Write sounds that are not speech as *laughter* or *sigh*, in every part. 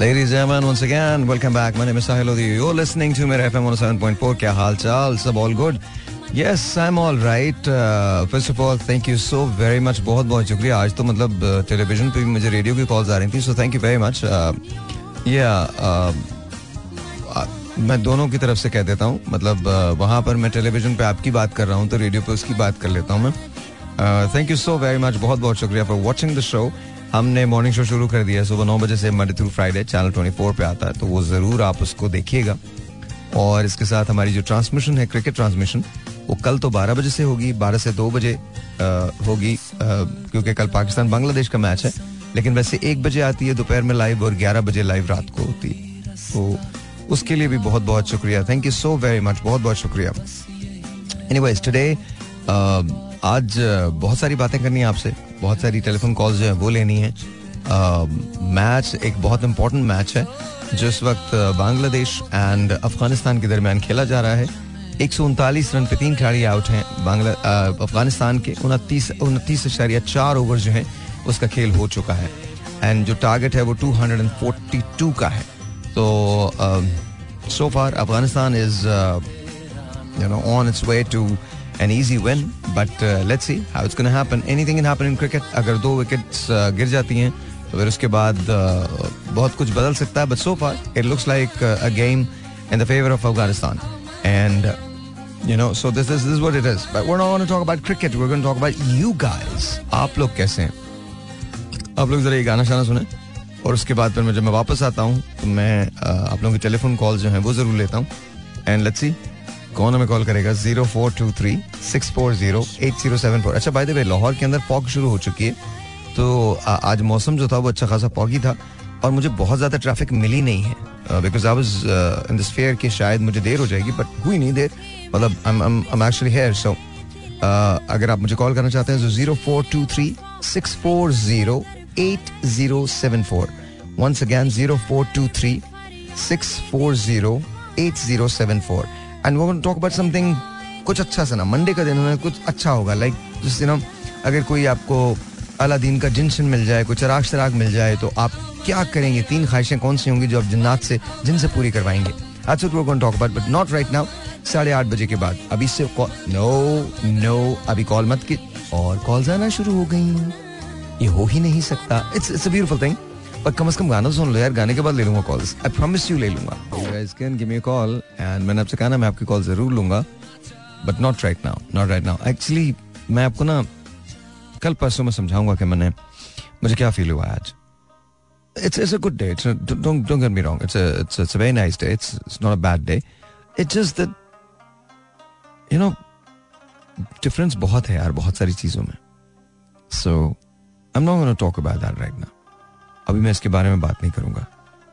Ladies and gentlemen, once again, welcome back. My name is Sahil Lodi. You're listening to मेरा FM 107.4. क्या हाल चाल? सब all good? Yes, I'm all right. Uh, first of all, thank you so very much. बहुत बहुत शुक्रिया. आज तो मतलब टेलीविज़न uh, पे भी मुझे रेडियो की कॉल्स आ रही थी. So thank you very much. Uh, yeah. Uh, uh, मैं दोनों की तरफ़ से कह देता हूँ मतलब uh, वहाँ पर मैं टेलीविज़न पे आपकी बात कर रहा हूँ तो रेडियो पे उसकी बात कर लेता हूँ मैं thank you so very much बहुत बहुत शुक्रिया फॉर वॉचिंग द शो हमने मॉर्निंग शो शुरू कर दिया, सुबह नौ बजे से Monday through Friday channel twenty four पे आता है तो वो ज़रूर आप उसको देखिएगा। और इसके साथ हमारी जो ट्रांसमिशन है क्रिकेट ट्रांसमिशन वो कल तो बारह बजे से होगी, बारह से दो बजे होगी क्योंकि कल पाकिस्तान बांग्लादेश का मैच है, लेकिन वैसे एक बजे आती है दोपहर में लाइव और ग्यारह बजे लाइव रात को होती है। तो उसके लिए भी बहुत बहुत शुक्रिया। Thank you so very much बहुत बहुत शुक्रिया। एनी टुडे आज बहुत सारी बातें करनी है आपसे। बहुत सारी टेलीफोन कॉल्स जो है, वो लेनी है। मैच एक बहुत इंपॉर्टेंट मैच है जो इस वक्त बांग्लादेश एंड अफ़गानिस्तान के दरमियान खेला जा रहा है। एक सौ उनतालीस रन पे तीन खिलाड़ी आउट हैं। बांग्ला अफ़गानिस्तान के उनतीस उनतीस इशारिया चार ओवर जो है, उसका खेल हो चुका है। एंड जो टारगेट है, वो two hundred and forty two का है। तो so far Afghanistan is you know on its way to win but uh, let's see how it's going to happen anything can happen in cricket अगर दो wickets uh, गिर जाती हैं तो फिर उसके बाद uh, बहुत कुछ बदल सकता है but so far it looks like a game in the favour of Afghanistan and you know so this is this is what it is but we're not going to talk about cricket we're going to talk about you guys आप लोग कैसे हैं आप लोग जरा ये गाना शाना सुने और उसके बाद फिर मैं जब मैं वापस आता हूँ तो मैं आप लोगों की टेलीफोन कॉल जो है वो ज़रूर लेता हूँ एंड लेट्स सी कौन हमें कॉल करेगा? Zero four two three six four zero eight zero seven four. अच्छा वे लाहौर के अंदर फॉग शुरू हो चुकी है। तो आ, आज मौसम जो था वो अच्छा खासा फॉगी था और मुझे बहुत ज़्यादा ट्रैफ़िक मिली नहीं है। Because I was in this fair कि शायद मुझे देर हो जाएगी बट हुई नहीं देर। मतलब आई एक्चुअली हेयर सो अगर आप मुझे कॉल करना चाहते हैं तो zero four two three six four zero eight zero seven four. Once again zero four two three six four zero eight zero seven four. And we talk about something कुछ अच्छा सा ना। मंडे का दिन है कुछ अच्छा होगा। लाइक जिस दिन अगर कोई आपको अलादीन का जिनसन मिल जाए कोई चराग शराग मिल जाए तो आप क्या करेंगे? तीन ख्वाहिशें कौन सी होंगी जो आप जिन्नात से जिन से पूरी करवाएँगे? We can talk about but not right now साढ़े आठ बजे के बाद। अभी से नो नो अभी कॉल मत की और कॉल्स आना शुरू हो गई। ये हो ही नहीं सकता। It's it's a beautiful thing पर कम से कम गाना तो सुन लो यार गाने के बाद ले लूँगा कॉल्स आई प्रॉमिस यू ले लूँगा can give me call and मैंने आपसे कहा ना मैं आपकी कॉल ज़रूर लूँगा but not right now not right now actually मैं आपको ना कल परसों में समझाऊँगा कि मैंने मुझे क्या फील हुआ आज it's it's a good day. It's a, don't don't get me wrong. It's a it's a, it's a very nice day. It's it's not a bad day. It's just that you know difference बहुत है यार बहुत सारी चीज़ों में. So I'm not going to talk about that right now. अभी मैं इसके बारे में बात नहीं करूँगा।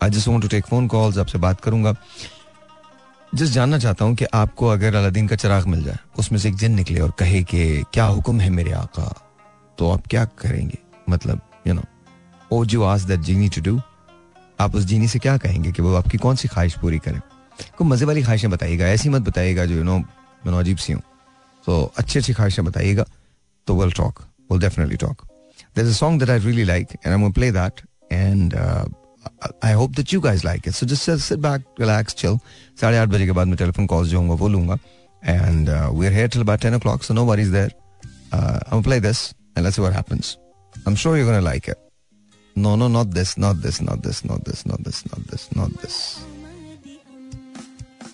I just want to take phone calls आपसे बात करूँगा। जिस जानना चाहता हूँ कि आपको अगर अलादीन का चिराग मिल जाए उसमें से एक जिन निकले और कहे कि क्या हुक्म है मेरे आका? तो आप क्या करेंगे? मतलब यू नो ओ जो आज दैट जीनी टू डू आप उस जीनी से क्या कहेंगे कि वो आपकी कौन सी ख्वाहिश पूरी करें? कोई मज़े वाली ख्वाहिशें बताइएगा ऐसी मत बताइएगा जो यू नो मैं अजीब सी हूँ। तो अच्छी अच्छी ख्वाहिशें बताइएगा तो will talk will definitely talk There's a song that I really like, and I'm going to play. And uh, I hope that you guys like it. So just uh, sit back, relax, chill. साढ़े आठ बजे के बाद मैं telephone calls जो होंगे वो लूँगा and uh, we're here till about 10 o'clock so no worries there uh, I'm gonna play this and let's see what happens I'm sure you're gonna like it no no not this not this not this not this not this not this not this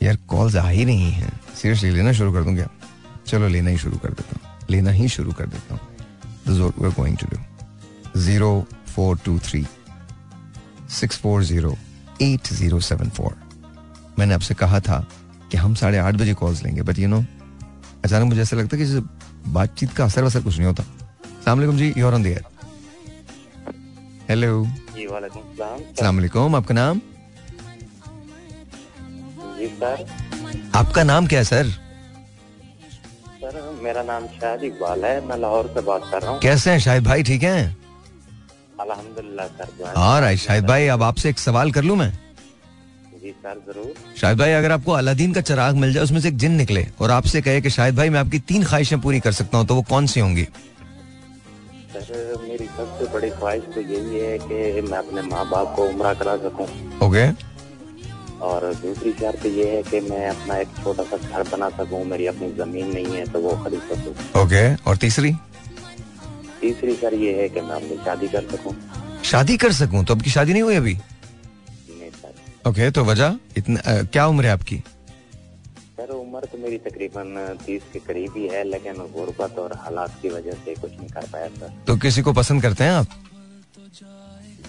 यार calls आ ही नहीं है seriously लेना शुरू कर दूँ क्या चलो लेना ही शुरू कर देता हूँ लेना ही शुरू कर देता हूँ this what we are going to do zero four two three six four zero eight zero seven four. मैंने आपसे कहा था कि हम साढ़े आठ बजे कॉल्स लेंगे बट यू नो अचानक मुझे ऐसा लगता है कि बातचीत का असर वसर कुछ नहीं होता। सलामकुम जी you're on the air hello जी वालेकुम आपका नाम? जी सर। आपका नाम क्या है सर? सर मेरा नाम शाहिद इकबाल है मैं लाहौर से बात कर रहा हूँ। कैसे हैं शाहिद भाई ठीक हैं? अल्हम्दुलिल्लाह सर और शाहिद भाई अब आपसे एक सवाल कर लूँ मैं? जी सर ज़रूर। शाहिद भाई अगर आपको अलादीन का चिराग मिल जाए उसमें से एक जिन निकले और आपसे कहे कि शाहिद भाई मैं आपकी तीन ख्वाहिशें पूरी कर सकता हूँ तो वो कौन सी होंगी? सर मेरी सबसे बड़ी ख्वाहिश तो यही है कि मैं अपने माँ बाप को उम्र करा सकूँ। ओके और दूसरी शर्त ये है कि मैं अपना एक छोटा सा घर बना सकूँ मेरी अपनी ज़मीन नहीं है तो वो खरीद सकूँ। ओके और तीसरी? तीसरी शर्त ये है कि मैं अपनी शादी कर सकूँ। शादी कर सकूँ? तो अब की शादी नहीं हुई अभी? नहीं सर। ओके तो वजह? इतना अ, क्या उम्र है आपकी? सर उम्र तो मेरी तकरीबन तीस के करीब ही है लेकिन गुर्बत और हालात की वजह से कुछ नहीं कर पाया सर। तो किसी को पसंद करते हैं आप?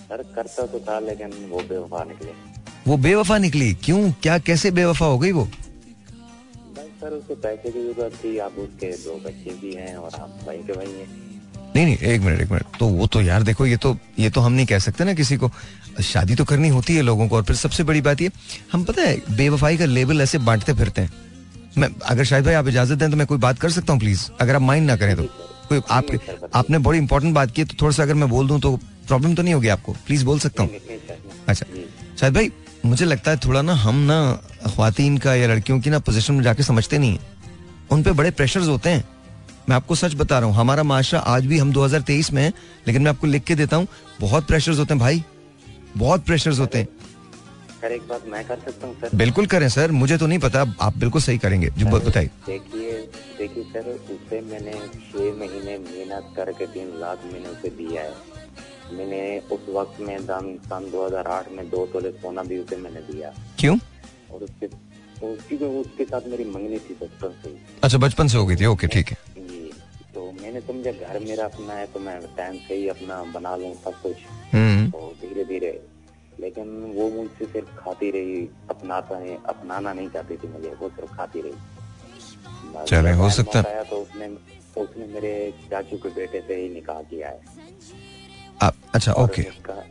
सर करता तो था लेकिन वो बेवफा निकले। वो बेवफा निकली? क्यों? क्या कैसे बेवफा हो गई वो? सर उसके पैसे की ज़रूरत थी आप उसके दो बच्चे भी हैं और आप भाई के भाई हैं। नहीं नहीं, एक मिनट एक मिनट। तो वो तो यार देखो, ये तो ये तो हम नहीं कह सकते ना किसी को। शादी तो करनी होती है लोगों को, और फिर सबसे बड़ी बात ये, हम पता है, बेवफाई का लेबल ऐसे बांटते फिरते हैं। मैं, अगर शायद भाई आप इजाज़त दें तो मैं कोई बात कर सकता हूँ प्लीज़ अगर आप माइंड ना करें तो। कोई आपके आपने बड़ी इंपॉर्टेंट बात की तो थोड़ा सा अगर मैं बोल दूँ तो प्रॉब्लम तो नहीं होगी आपको। प्लीज़ बोल सकता हूँ। अच्छा शायद भाई, मुझे लगता है थोड़ा ना हम ना खातन का या लड़कियों की ना पोजिशन में जाके समझते नहीं है। उन पे बड़े प्रेशर्स होते हैं। मैं आपको सच बता रहा हूँ हमारा माशरा आज भी हम 2023 में हैं लेकिन मैं आपको लिख के देता हूँ बहुत प्रेशर्स होते हैं भाई बहुत प्रेशर्स होते हैं। सर एक बात मैं कर सकता हूँ सर? बिल्कुल करें सर मुझे तो नहीं पता आप बिल्कुल सही करेंगे जो बताइए। देखिए देखिए सर उसे मैंने छह महीने मेहनत करके तीन लाख मैंने उसे दिया है। मैंने उस वक्त में दाम सन 2008 में दो तोले सोना भी उसे मैंने दिया। क्यों? और उसके तो उसकी जो उसके साथ मेरी मंगनी थी बचपन से अच्छा बचपन से हो गई थी। ओके ठीक है। जी तो मैंने समझा घर मेरा अपना है तो मैं टाइम से ही अपना बना लूँ सब कुछ। हम्म। तो धीरे धीरे लेकिन वो मुझसे सिर्फ़ खाती रही अपनाता है अपनाना नहीं चाहती थी मुझे वो सिर्फ़ खाती रही। चले, हो सकता है। तो उसने उसने मेरे चाचू के बेटे से ही निकाह किया है। अच्छा ओके। निकाह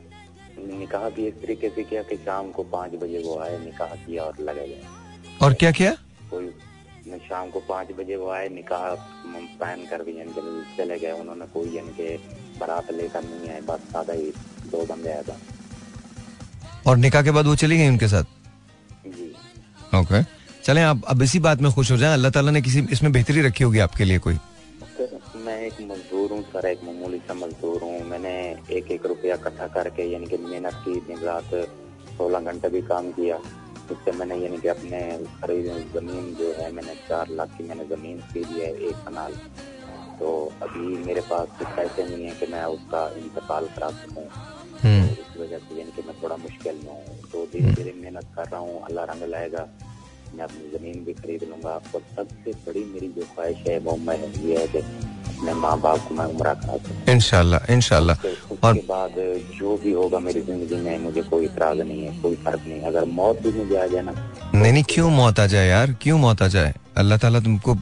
निकाह भी इस तरीके से किया कि शाम को पाँच बजे वो आए निकाह किया और लगे गए। और क्या किया? कोई शाम को पाँच बजे वो आए निकाह पहन कर भी यानी चले गए उन्होंने कोई यानी कि बारात लेकर नहीं आए बस सादा ही दो बंदे आए बस और निकाह के बाद वो चली गई उनके साथ? जी। ओके चलें आप अब इसी बात में खुश हो जाएँ अल्लाह ताला ने किसी इसमें बेहतरी रखी होगी आपके लिए कोई? मैं एक मजदूर हूँ सर एक मामूली सा मजदूर हूँ। मैंने एक एक रुपया इकट्ठा करके यानी कि मेहनत की दिन रात सोलह घंटे भी काम किया। उससे मैंने यानी कि अपने खरीद ज़मीन जो है मैंने चार लाख की मैंने ज़मीन खरीदी है एक कनाल। तो अभी मेरे पास कुछ पैसे नहीं है कि मैं उसका इंतकाल करा सकूँ। हम्म। तो इस वजह से यानी कि मैं थोड़ा मुश्किल में हूँ। तो धीरे धीरे मेहनत कर रहा हूँ अल्लाह रंग लाएगा। मैं अपनी ज़मीन भी खरीद लूँगा। और सबसे बड़ी मेरी जो ख्वाहिश है वो मैं ये है कि अपने माँ बाप को मैं उम्र इनशाला इनशाला और बाद जो भी होगा मेरी ज़िंदगी में मुझे कोई इतराज नहीं है कोई फ़र्क नहीं। अगर मौत भी मुझे आ जाए ना नहीं नहीं क्यों मौत आ जाए यार? क्यों मौत आ जाए? अल्लाह ताला तुमको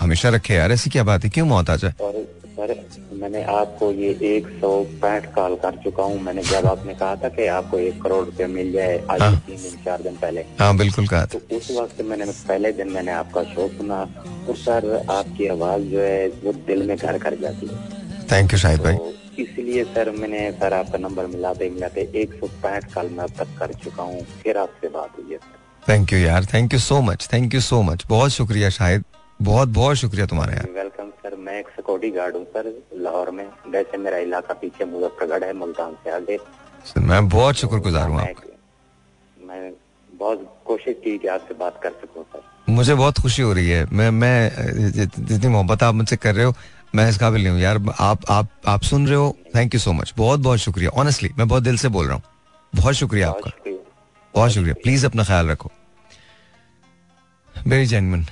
हमेशा रखे यार ऐसी क्या बात है? क्यों मौत आ जाए? और सर मैंने आपको ये एक सौ पैंठ कॉल कर चुका हूँ। मैंने जब आपने कहा था कि आपको एक करोड़ रुपया मिल जाए आज हाँ। तीन दिन चार दिन पहले। हाँ बिल्कुल कहा तो उस वक्त मैंने पहले दिन मैंने आपका शो सुना और सर आपकी आवाज़ जो है वो दिल में घर कर जाती है। थैंक यू शाहिद भाई। तो इसलिए सर मैंने सर आपका नंबर मिलाते मिलाते एक सौ पैंठ कॉल मैं अब तक कर चुका हूँ। फिर आपसे बात हुई है। थैंक यू यार। Thank you so much thank you so much बहुत शुक्रिया शाहिद बहुत बहुत शुक्रिया तुम्हारा यार। वेलकम मैं एक सिक्योरिटी गार्ड हूँ सर लाहौर में। वैसे मेरा इलाका पीछे मुजफ्फरगढ़ है मुल्तान से आगे। मैं बहुत शुक्रगुजार हूँ मैं बहुत कोशिश की कि आपसे बात कर सकूँ सर। मुझे बहुत खुशी हो रही है। मैं मैं जितनी मोहब्बत आप मुझसे कर रहे हो मैं इस काबिल नहीं हूँ। यार आप आप आप सुन रहे हो। थैंक यू सो मच बहुत बहुत शुक्रिया। ऑनेस्टली मैं बहुत दिल से बोल रहा हूँ। बहुत शुक्रिया आपका। बहुत शुक्रिया। प्लीज़ अपना ख्याल रखो। Very genuine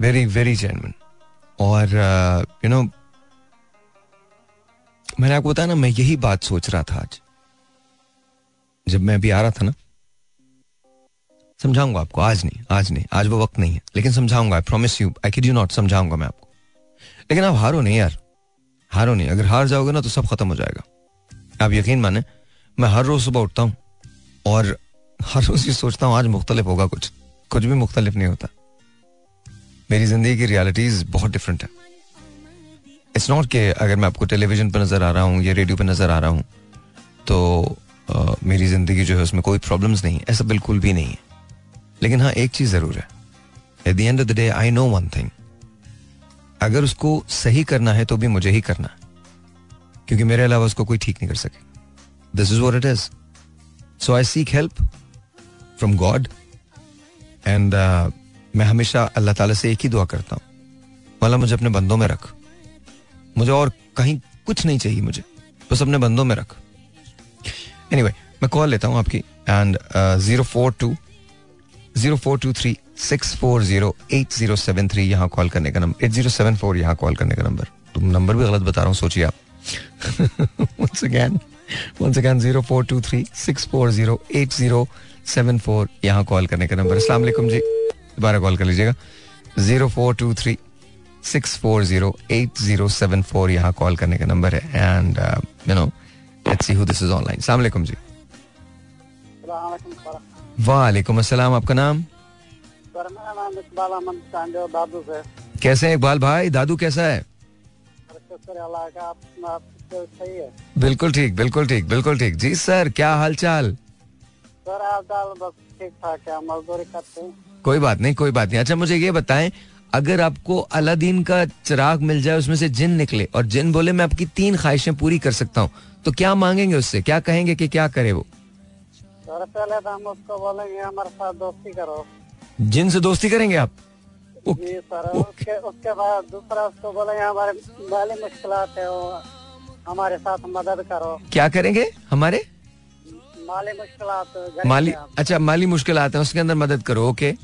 very very genuine और यू नो मैंने आपको बताया ना, मैं यही बात सोच रहा था आज। जब मैं अभी आ रहा था ना, समझाऊँगा आपको, आज नहीं आज नहीं, आज वो वक्त नहीं है, लेकिन समझाऊँगा I promise you I kid you not समझाऊँगा मैं आपको। लेकिन आप हारो नहीं यार, हारो नहीं, अगर हार जाओगे ना तो सब खत्म हो जाएगा। आप यकीन माने, मैं हर रोज सुबह उठता हूँ, और हर रोज ये सोचता हूँ, आज मुख्तलिफ़ होगा कुछ कुछ भी मुख्तलिफ़ नहीं होता। मेरी ज़िंदगी की रियलिटीज बहुत डिफरेंट है। इट्स नॉट के अगर मैं आपको टेलीविज़न पर नज़र आ रहा हूँ या रेडियो पर नज़र आ रहा हूँ तो अ, मेरी ज़िंदगी जो है उसमें कोई प्रॉब्लम्स नहीं ऐसा बिल्कुल भी नहीं है। लेकिन हाँ एक चीज़ ज़रूर है। At the end of the day I know one thing अगर उसको सही करना है तो भी मुझे ही करना है। क्योंकि मेरे अलावा उसको कोई ठीक नहीं कर सके। This is what it is so I seek help from God and मैं हमेशा अल्लाह ताला से एक ही दुआ करता हूँ। वाला मुझे अपने बंदों में रख। मुझे और कहीं कुछ नहीं चाहिए मुझे। बस अपने बंदों में रख। एनी anyway, मैं कॉल लेता हूँ आपकी। And zero four two zero four two three six four zero eight zero seven three यहाँ कॉल करने का number eight zero seven four यहाँ कॉल करने का नंबर तुम नंबर भी गलत बता रहा हूँ सोचिए आप। *laughs* Once again once again zero four two three six four zero eight zero seven four यहाँ कॉल करने का नंबर अस्सलाम वालेकुम जी। दोबारा कॉल कर लीजिएगा। Zero four two three six four zero eight zero seven four यहाँ कॉल करने का नंबर है। And you know let's see who this is online अस्सलाम वालेकुम जी। वालेकुम अस्सलाम आपका नाम? कैसे हैं इकबाल भाई? दादू कैसा है? आप तो है। बिल्कुल ठीक बिल्कुल ठीक बिल्कुल ठीक। जी सर क्या हाल चाल सर आप दाल बस ठीक ठाक है मजदूरी करते हैं। कोई बात नहीं कोई बात नहीं। अच्छा मुझे ये बताएँ अगर आपको अलादीन का चिराग मिल जाए उसमें से जिन निकले और जिन बोले मैं आपकी तीन ख्वाहिशें पूरी कर सकता हूँ तो क्या मांगेंगे उससे? क्या कहेंगे कि क्या करे वो? पहले तो हम उसको बोलेंगे हमारे साथ दोस्ती करो। जिन से दोस्ती करेंगे आप? जी सर उसके उसके बाद दूसरा उसको बोलेंगे हमारे मुश्किल है हमारे साथ मदद करो। क्या करेंगे हमारे? माली मुश्किल माली अच्छा माली मुश्किल हैं उसके अंदर मदद करो ओके।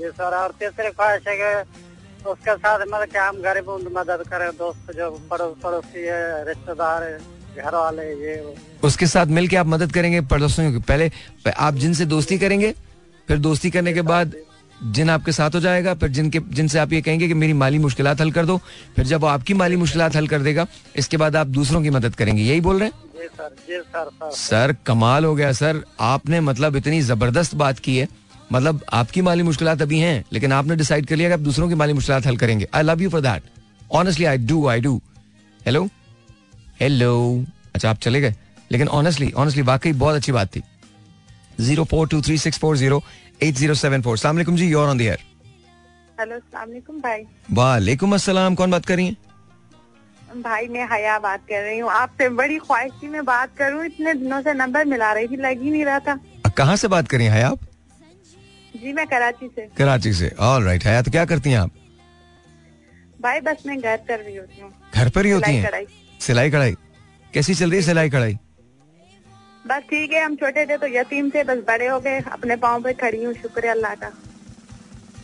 जी सर और तीसरी ख्वाहिश है कि उसके साथ मतलब कि हम गरीबों की मदद करें दोस्त जो पड़ोस पड़ोसी है रिश्तेदार है घर वाले ये उसके साथ मिलके आप मदद करेंगे पड़ोसियों की। पहले आप जिनसे दोस्ती करेंगे फिर दोस्ती करने के बाद जिन आपके साथ हो जाएगा फिर जिनके जिनसे आप ये कहेंगे कि मेरी माली मुश्किल हल कर दो फिर जब वो आपकी माली मुश्किल हल कर देगा इसके बाद आप दूसरों की मदद करेंगे। यही बोल रहे हैं? जी सर जी सर सर। सर कमाल हो गया सर। आपने मतलब इतनी ज़बरदस्त बात की है। मतलब आपकी माली मुश्किल अभी हैं लेकिन आपने डिसाइड कर लिया कि आप दूसरों की माली मुश्किलात हल करेंगे। I love you for that honestly I do I do hello hello अच्छा आप चले गए। लेकिन ऑनेस्टली ऑनेस्टली वाकई बहुत अच्छी बात थी। Zero four two three six four zero eight zero seven four. सलाम जी you're on the air hello सलामकुम भाई वालेकुम अस्सलाम कौन बात कर रही हैं? भाई मैं हया बात कर रही हूँ। आपसे बड़ी ख्वाहिश थी मैं बात करूँ। इतने दिनों से नंबर मिला रही थी लग ही नहीं रहा था। कहाँ से बात कर रही हैं आप? जी मैं कराची से। कराची से। ऑल राइट हया तो क्या करती हैं आप? भाई बस मैं घर कर रही होती हूँ। घर पर ही होती हैं? सिलाई कढ़ाई। कैसी चल रही है सिलाई कढ़ाई? बस ठीक है हम छोटे थे तो यतीम थे बस बड़े हो गए। अपने पाँव पे खड़ी हूँ शुक्र अल्लाह का।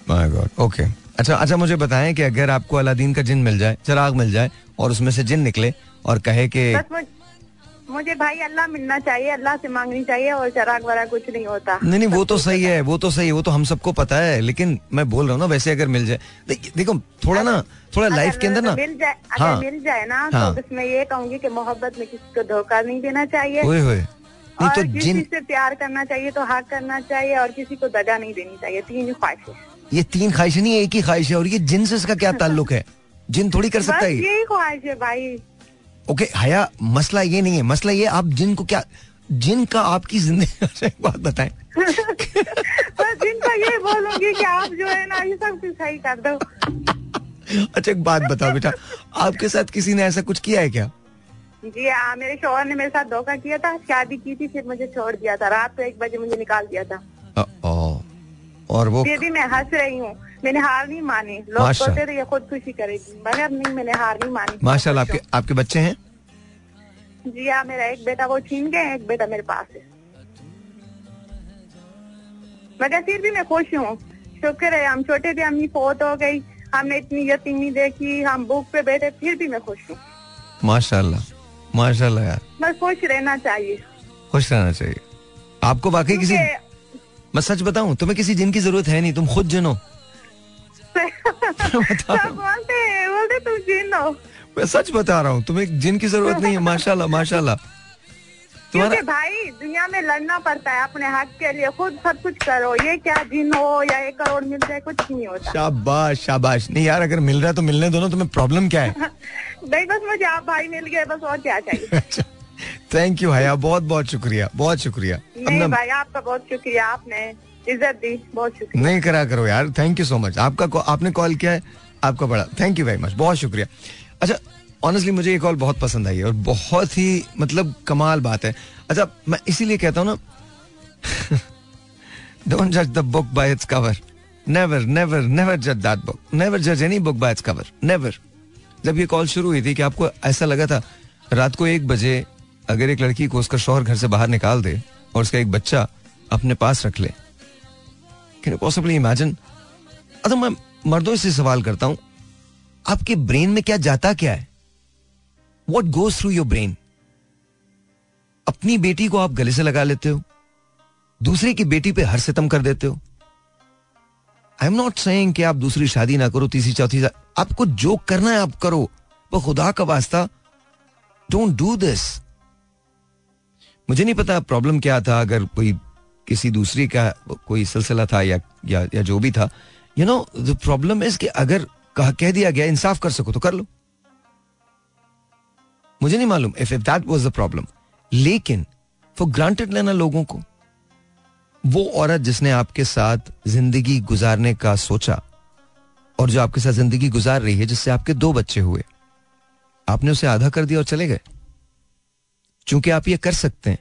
माय गॉड ओके अच्छा अच्छा मुझे बताएँ कि अगर आपको अलादीन का जिन मिल जाए चिराग मिल जाए और उसमें से जिन निकले और कहे कि बस मुझ, भाई अल्लाह मिलना चाहिए अल्लाह से मांगनी चाहिए और चराग वरा कुछ नहीं होता। नहीं नहीं वो तो सही है वो तो सही है वो तो हम सबको पता है लेकिन मैं बोल रहा हूँ ना वैसे अगर मिल जाए देख- देखो थोड़ा ना थोड़ा लाइफ के अंदर ना मिल जाए अगर हाँ। मिल जाए ना हाँ। तो मैं ये कहूँगी कि मोहब्बत में किसी को धोखा नहीं देना चाहिए। होए। नहीं और तो जिन से प्यार करना चाहिए तो हक करना चाहिए और किसी को दगा नहीं देनी चाहिए। तीन ख्वाहिशें। ये तीन ख्वाहिशें नहीं एक ही ख्वाहिश है और ये जिन से इसका क्या *laughs* ताल्लुक है? जिन थोड़ी कर सकता है यही ख्वाहिश है भाई। ओके हया मसला ये नहीं है मसला ये आप जिन को क्या जिन का आपकी ज़िंदगी *laughs* अच्छा, बात बताएँ। *laughs* जिनको ये बोलूँगी कि आप जो है ना ये सब कुछ सही कर दो। अच्छा एक बात बताओ बेटा आपके साथ किसी ने ऐसा कुछ किया है क्या? जी हाँ मेरे शोहर ने मेरे साथ धोखा किया था शादी की थी फिर मुझे छोड़ दिया था। रात को एक बजे मुझे निकाल दिया था। और वो फिर भी मैं हंस रही हूँ मैंने हार नहीं मानी। लोग। सोचते थे ये खुदकुशी करेगी मगर नहीं मैंने हार नहीं मानी। माशाल्लाह आपके आपके बच्चे हैं? जी हाँ मेरा एक बेटा वो छीन गए एक बेटा मेरे पास है। मगर फिर भी मैं खुश हूँ। शुक्र है हम छोटे थे अम्मी फोत हो गई हमने इतनी यतीमी देखी हम बुक पे बैठे फिर भी मैं खुश हूँ। माशाल्लाह माशाल्लाह यार। बस खुश रहना चाहिए। खुश रहना चाहिए। आपको वाकई किसी मैं सच बताऊँ तुम्हें किसी जिन की ज़रूरत है नहीं तुम खुद जिनो *laughs* सब बोलते हैं बोलते तुम जिनो मैं सच बता रहा हूँ तुम्हें जिन की ज़रूरत नहीं है माशाल्लाह माशाल्लाह। क्योंकि भाई दुनिया में लड़ना पड़ता है अपने हक के लिए खुद सब कुछ करो ये क्या जिन हो या एक करोड़ मिल जाए कुछ नहीं होता। शाबाश शाबाश। नहीं यार अगर मिल रहा है तो मिलने दो ना तुम्हें प्रॉब्लम क्या है? *laughs* नहीं बस मुझे आप भाई मिल गए बस और क्या चाहिए। *laughs* थैंक यू हया बहुत बहुत शुक्रिया बहुत शुक्रिया। नहीं भाई आपका बहुत शुक्रिया आपने इज़्ज़त दी बहुत शुक्रिया। नहीं करा करो यार थैंक यू सो मच आपका आपने कॉल किया है आपका बड़ा। थैंक यू वेरी मच बहुत शुक्रिया। अच्छा ऑनेस्टली मुझे ये कॉल बहुत पसंद आई है और बहुत ही मतलब कमाल बात है। अच्छा मैं इसीलिए कहता हूँ ना डोंट जज the book by its cover never never never जज दैट बुक नेवर जज any book by its cover never जब ये कॉल शुरू हुई थी कि आपको ऐसा लगा था रात को एक बजे अगर एक लड़की को उसका शोहर घर से बाहर निकाल दे और उसका एक बच्चा अपने पास रख ले कैन यू पॉसिबली इमेजिन अच्छा मैं मर्दों से सवाल करता हूँ, आपके ब्रेन में क्या जाता क्या है? What goes through your brain अपनी बेटी को आप गले से लगा लेते हो, दूसरे की बेटी पे हर सितम कर देते हो। आई एम नॉट सेइंग कि आप दूसरी शादी ना करो, तीसरी, चौथी आपको जो करना है आप करो वो खुदा का वास्ता डोंट डू दिस मुझे नहीं पता प्रॉब्लम क्या था अगर कोई किसी दूसरी का कोई सिलसिला था या या, या जो भी था। You know the problem is कि अगर कह, कह दिया गया इंसाफ कर सको तो कर लो। मुझे नहीं मालूम if if that was the problem लेकिन फॉर ग्रांटेड लेना लोगों को। वो औरत जिसने आपके साथ ज़िंदगी गुजारने का सोचा और जो आपके साथ ज़िंदगी गुजार रही है जिससे आपके दो बच्चे हुए। आपने उसे आधा कर दिया और चले गए। चूँकि आप ये कर सकते हैं।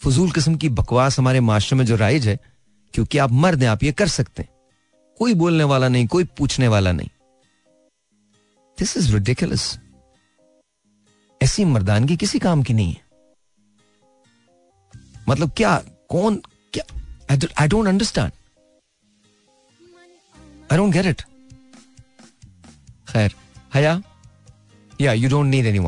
फजूल किस्म की बकवास हमारे माशरे में जो राइज है, क्योंकि आप मर्द हैं, आप ये कर सकते हैं। कोई बोलने वाला नहीं, कोई पूछने वाला नहीं। दिस इज़ रिडिकुलस ऐसी मर्दानगी किसी काम की नहीं है। मतलब क्या, कौन, क्या I don't understand I don't get it खैर, हया, या यू डोंट नीड एनी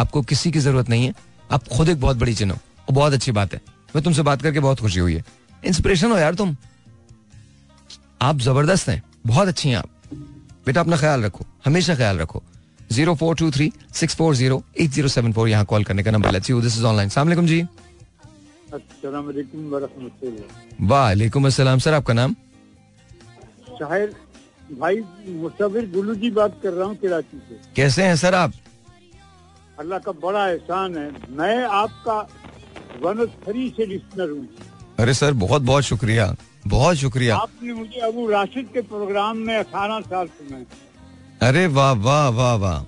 आपको किसी की ज़रूरत नहीं है। आप खुद एक बहुत बड़ी चिन्ह हो। बहुत अच्छी बात है। मैं तुमसे बात करके बहुत खुशी हुई है। इंस्पिरेशन हो यार तुम। आप ज़बरदस्त हैं। बहुत अच्छी हैं आप। बेटा अपना ख्याल रखो। हमेशा ख्याल रखो। Zero four two three six four zero eight zero seven four यहाँ कॉल करने का number. Let's you this is online सलाम जी। वालेकुम अस्सलाम। सर आपका नाम? शाहिर भाई मुस्तफिर गुलू जी बात कर रहा हूँ कराची से। कैसे हैं सर आप? अल्लाह का बड़ा एहसान है। मैं आपका वन थ्री से लिस्नर हूँ। अरे सर बहुत बहुत शुक्रिया। बहुत शुक्रिया। आपने मुझे अबू राशिद के प्रोग्राम में अठारह साल सुना अरे वाह वाह वाह वाह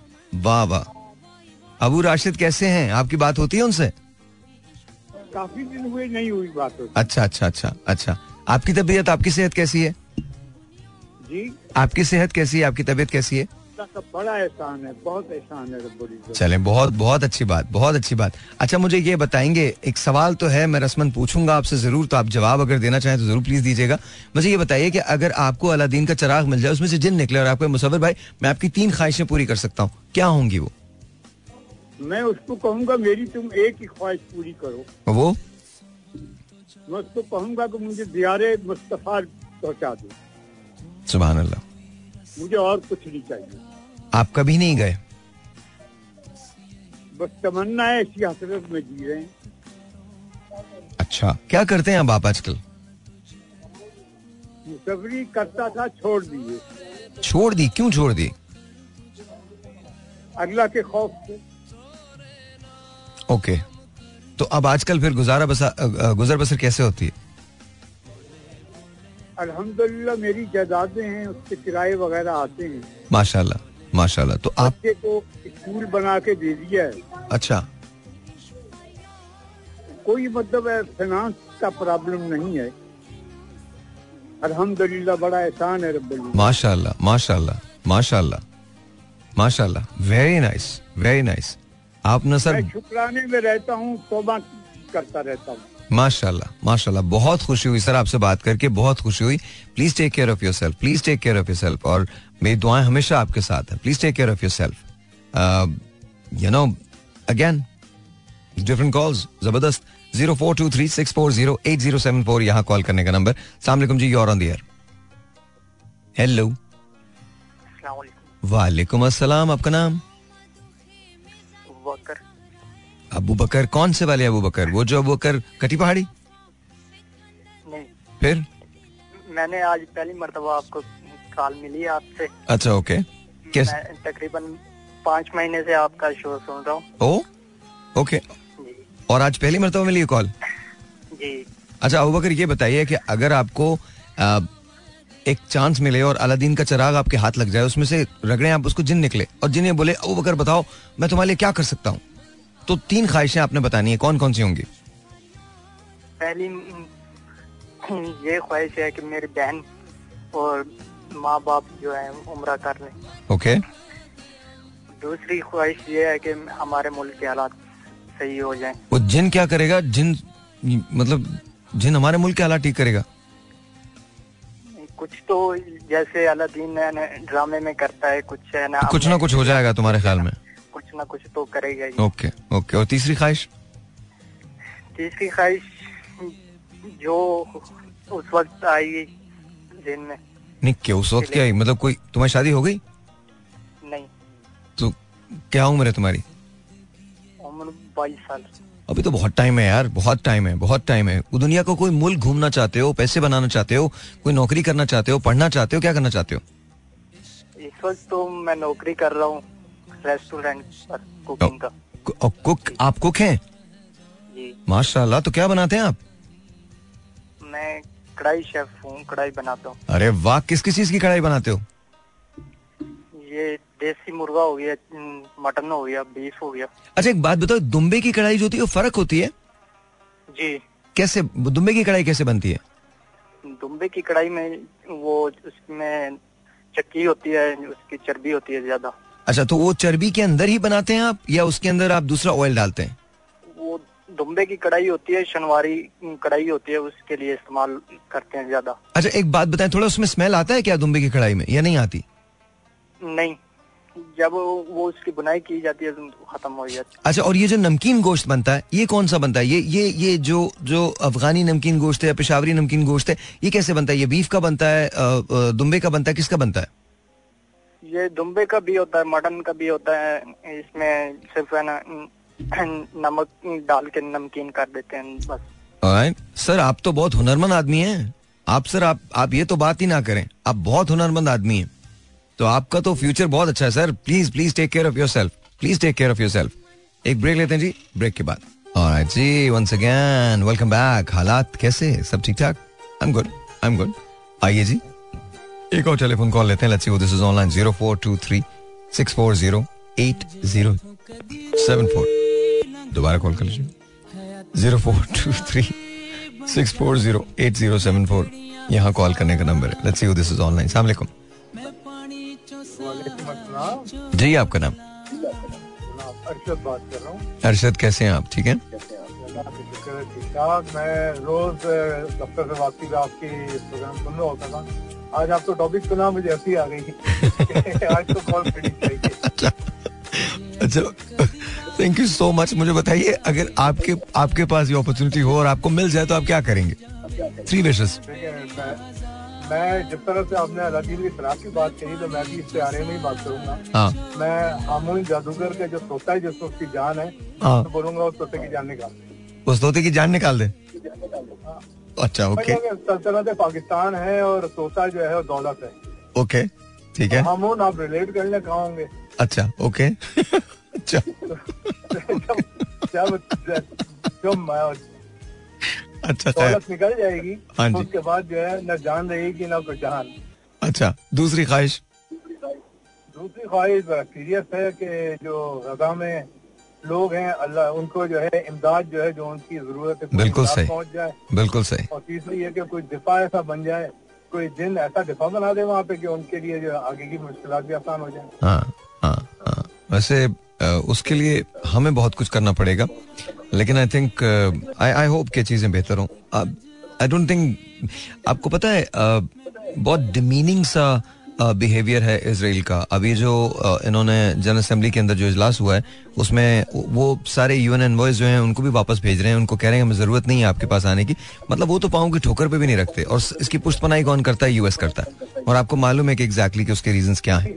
वाह वाह। अबू राशिद कैसे हैं? आपकी बात होती है उनसे? काफ़ी दिन हुए नहीं हुई बात होती। अच्छा अच्छा अच्छा अच्छा। आपकी तबीयत आपकी सेहत कैसी है? जी? आपकी सेहत कैसी है? आपकी तबीयत कैसी है? का बड़ा एहसान है बहुत एहसान है चले बहुत बहुत अच्छी बात बहुत अच्छी बात। अच्छा मुझे ये बताएँगे एक सवाल तो है मैं रसमन पूछूँगा आपसे ज़रूर तो आप जवाब अगर देना चाहें तो ज़रूर प्लीज़ दीजिएगा। मुझे ये बताइए कि अगर आपको अलादीन का चराग मिल जाए उसमें से जिन निकले और आपको मुसवर भाई मैं आपकी तीन ख्वाहिशें पूरी कर सकता हूँ। क्या होंगी वो? मैं उसको कहूँगा मेरी तुम एक ही ख्वाहिश पूरी करो। वो? मैं उसको कहूँगा कि मुझे दियारे मुस्तफ़ा पहुँचा दो। सुबह अल्लाह। मुझे और कुछ नहीं चाहिए। आप कभी नहीं गए? बस तमन्ना है इसी हसरत में जी रहे हैं। अच्छा क्या करते हैं अब आप आजकल? मुसफरी करता था छोड़ दिए। छोड़ दी? क्यों छोड़ दी? अल्लाह के खौफ से। ओके। तो अब आजकल फिर गुजारा बसा गुजर बसर कैसे होती है? अल्हम्दुलिल्लाह मेरी जायदादें हैं उसके किराए वगैरह आते हैं। माशाल्लाह माशाल्लाह। तो आप बच्चे को स्कूल बना के दे दिया है। अच्छा। कोई मतलब है फाइनेंस का प्रॉब्लम नहीं है। अल्हम्दुलिल्लाह बड़ा एहसान है रब्बुल माशाल्लाह माशाल्लाह माशाल्लाह माशाल्लाह। वेरी नाइस वेरी नाइस आप न सर शुक्राने में रहता हूँ तोबा करता रहता हूँ। माशाल्लाह माशाल्लाह बहुत खुशी हुई सर आपसे बात करके बहुत खुशी हुई। Please take care of yourself please take care of yourself और मेरी दुआएँ हमेशा आपके साथ हैं। Please take care of yourself you know again different calls ज़बरदस्त zero four two three six four zero eight zero seven four यहाँ call करने का नंबर सलामकुम जी you're on the air hello वालेकुम अस्सलाम आपका नाम? अबू बकर कौन से वाले अबू बकर वो जो अबू बकर कटी पहाड़ी? नहीं। फिर? मैंने आज पहली मरतबा आपको कॉल मिली आपसे। अच्छा ओके। मैं तकरीबन पाँच महीने से आपका शो सुन रहा हूँ। Oh okay. जी। और आज पहली मरतबा मिली कॉल? जी। अच्छा अबू बकर ये बताइए कि अगर आपको आ, एक चांस मिले और अलादीन का चराग आपके हाथ लग जाए उसमें से रगड़े आप उसको जिन निकले और जिन ये बोले ओ बकर बताओ मैं तुम्हारे लिए क्या कर सकता हूँ? तो तीन ख्वाहिशें आपने बतानी है कौन कौन सी होंगी? पहली ये ख्वाहिश है कि मेरी बहन और माँ बाप जो है उम्र कर लें। ओके। दूसरी ख्वाहिश ये है कि हमारे मुल्क के हालात सही हो जाएँ। वो जिन क्या करेगा? जिन मतलब जिन हमारे मुल्क के हालात ठीक करेगा? कुछ तो जैसे अलादीन ड्रामे में करता है कुछ है ना कुछ ना कुछ हो जाएगा तुम्हारे ख्याल में? कुछ ना कुछ तो करेगा ही। Okay okay. और तीसरी ख्वाहिश? तीसरी ख्वाहिश जो उस वक्त आई दिन में। नहीं क्या उस वक्त क्या है? मतलब कोई तुम्हारी शादी हो गई? नहीं। तो क्या उम्र है तुम्हारी? उम्र बाईस साल। अभी तो बहुत टाइम है यार बहुत टाइम है बहुत टाइम है। वो दुनिया को कोई मुल्क घूमना चाहते हो पैसे बनाना चाहते हो कोई नौकरी करना चाहते हो पढ़ना चाहते हो क्या करना चाहते हो? इस वक्त तो मैं नौकरी कर रहा हूँ। रेस्टोरेंट पर कुकिंग का। कुक आप कुक हैं? जी। माशाल्लाह तो क्या बनाते हैं आप? मैं कढ़ाई शेफ हूँ कढ़ाई बनाता हूँ। अरे वाह किस किस चीज़ की कढ़ाई बनाते हो? ये देसी मुर्गा हो गया मटन हो गया बीफ हो गया। अच्छा एक बात बताओ दुम्बे की कढ़ाई जो होती है वो फ़र्क होती है? जी। कैसे दुम्बे की कढ़ाई कैसे बनती है? दुम्बे की कढ़ाई में वो उसमें चक्की होती है उसकी चर्बी होती है ज़्यादा। अच्छा तो वो चर्बी के अंदर ही बनाते हैं आप या उसके अंदर आप दूसरा ऑयल डालते हैं? वो दुम्बे की कढ़ाई होती है शनवारी कढ़ाई होती है उसके लिए इस्तेमाल करते हैं ज़्यादा। अच्छा एक बात बताएँ थोड़ा उसमें स्मेल आता है क्या दुम्बे की कढ़ाई में या नहीं आती? नहीं जब वो उसकी बुनाई की जाती है तो खत्म हो जाती है। अच्छा और ये जो नमकीन गोश्त बनता है ये कौन सा बनता है? ये ये ये जो जो अफगानी नमकीन गोश्त है या पेशावरी नमकीन गोश्त है ये कैसे बनता है? ये बीफ का बनता है दुम्बे का बनता है किसका बनता है? ये दुम्बे का भी होता है, मटन का भी होता है, इसमें सिर्फ़ है ना, नमक डाल के नमकीन कर देते हैं, बस। Alright. सर आप तो बहुत हुनरमंद आदमी हैं। आप सर आप आप ये तो बात ही ना करें। आप बहुत हुनरमंद आदमी हैं। तो आपका तो फ्यूचर बहुत अच्छा है sir please please take care of yourself please take care of yourself एक ब्रेक लेते हैं जी ब्रेक के बाद। Alright जी वंस अगेन वेलकम बैक हालात कैसे? सब ठीक ठाक I am good I am good आइए जी। एक और टेलीफोन कॉल लेते हैं। सी दिस इज़ ऑनलाइन 0423 640 8074 दोबारा कॉल कर लीजिए। Zero four two three six four zero eight zero seven four यहाँ कॉल करने का नंबर है। सी दिस इज़ ऑनलाइन सलाम अलैकुम जी, आपका नाम? अरशद बात कर रहा हूँ अरशद कैसे हैं आप? ठीक हैं? मैं रोज दफ्तर से वापसी प्रोग्राम सुन रहा होता था। आज आप तो टॉपिक सुना मुझे हँसी आ गई। आज तो कॉल अच्छा अच्छा थैंक यू सो मच मुझे बताइए अगर आपके आपके पास ये अपॉर्चुनिटी हो और आपको मिल जाए तो आप क्या करेंगे? थ्री विशेस मैं, मैं जिस तरह से आपने अलादीन की शराब की बात कही तो मैं भी आने में ही बात करूँगा। हाँ। मैं हामुन जादूगर का जो तोता है जिसको उसकी जान है हाँ। तो बोलूँगा उस तोते की जान निकाल। दे। उस तोते की जान निकाल दे। अच्छा ओके सल्तनत पाकिस्तान है और तोता जो है दौलत है। ओके ठीक है। हामुन आप रिलेट करने कहाँ होंगे? अच्छा ओके *laughs* अच्छा। जब जब जब अच्छा अच्छा। दौलत निकल जाएगी हाँ तो जी। उसके बाद जो है न जान रहेगी न कोई जान। अच्छा दूसरी ख्वाहिश? दूसरी ख्वाहिश सीरियस है कि जो गजा में लोग हैं अल्लाह उनको जो है इमदाद जो है जो उनकी ज़रूरत है बिल्कुल सही। पहुँच जाए। बिल्कुल सही। और तीसरी ये कि कोई दिफा ऐसा बन जाए कोई दिन ऐसा दिफा बना दे वहाँ पे कि उनके लिए जो आगे की मुश्किल भी आसान हो जाए। हाँ हाँ हाँ। वैसे उसके लिए हमें बहुत कुछ करना पड़ेगा लेकिन I think I I hope कि चीज़ें बेहतर हों। आई डोंट थिंक आपको पता है अ, बहुत डिमीनिंग सा बिहेवियर है इसराइल का। अभी जो इन्होंने जनरल असेंबली के अंदर जो इजलास हुआ है उसमें वो सारे यूएन एनवॉयज जो हैं उनको भी वापस भेज रहे हैं। उनको कह रहे हैं हमें ज़रूरत नहीं है आपके पास आने की। मतलब वो तो पाऊँ की ठोकर पे भी नहीं रखते। और इसकी पुष्टपनाई कौन करता है? यूएस करता है। और आपको मालूम है कि एग्जैक्टली कि उसके रीजन क्या है।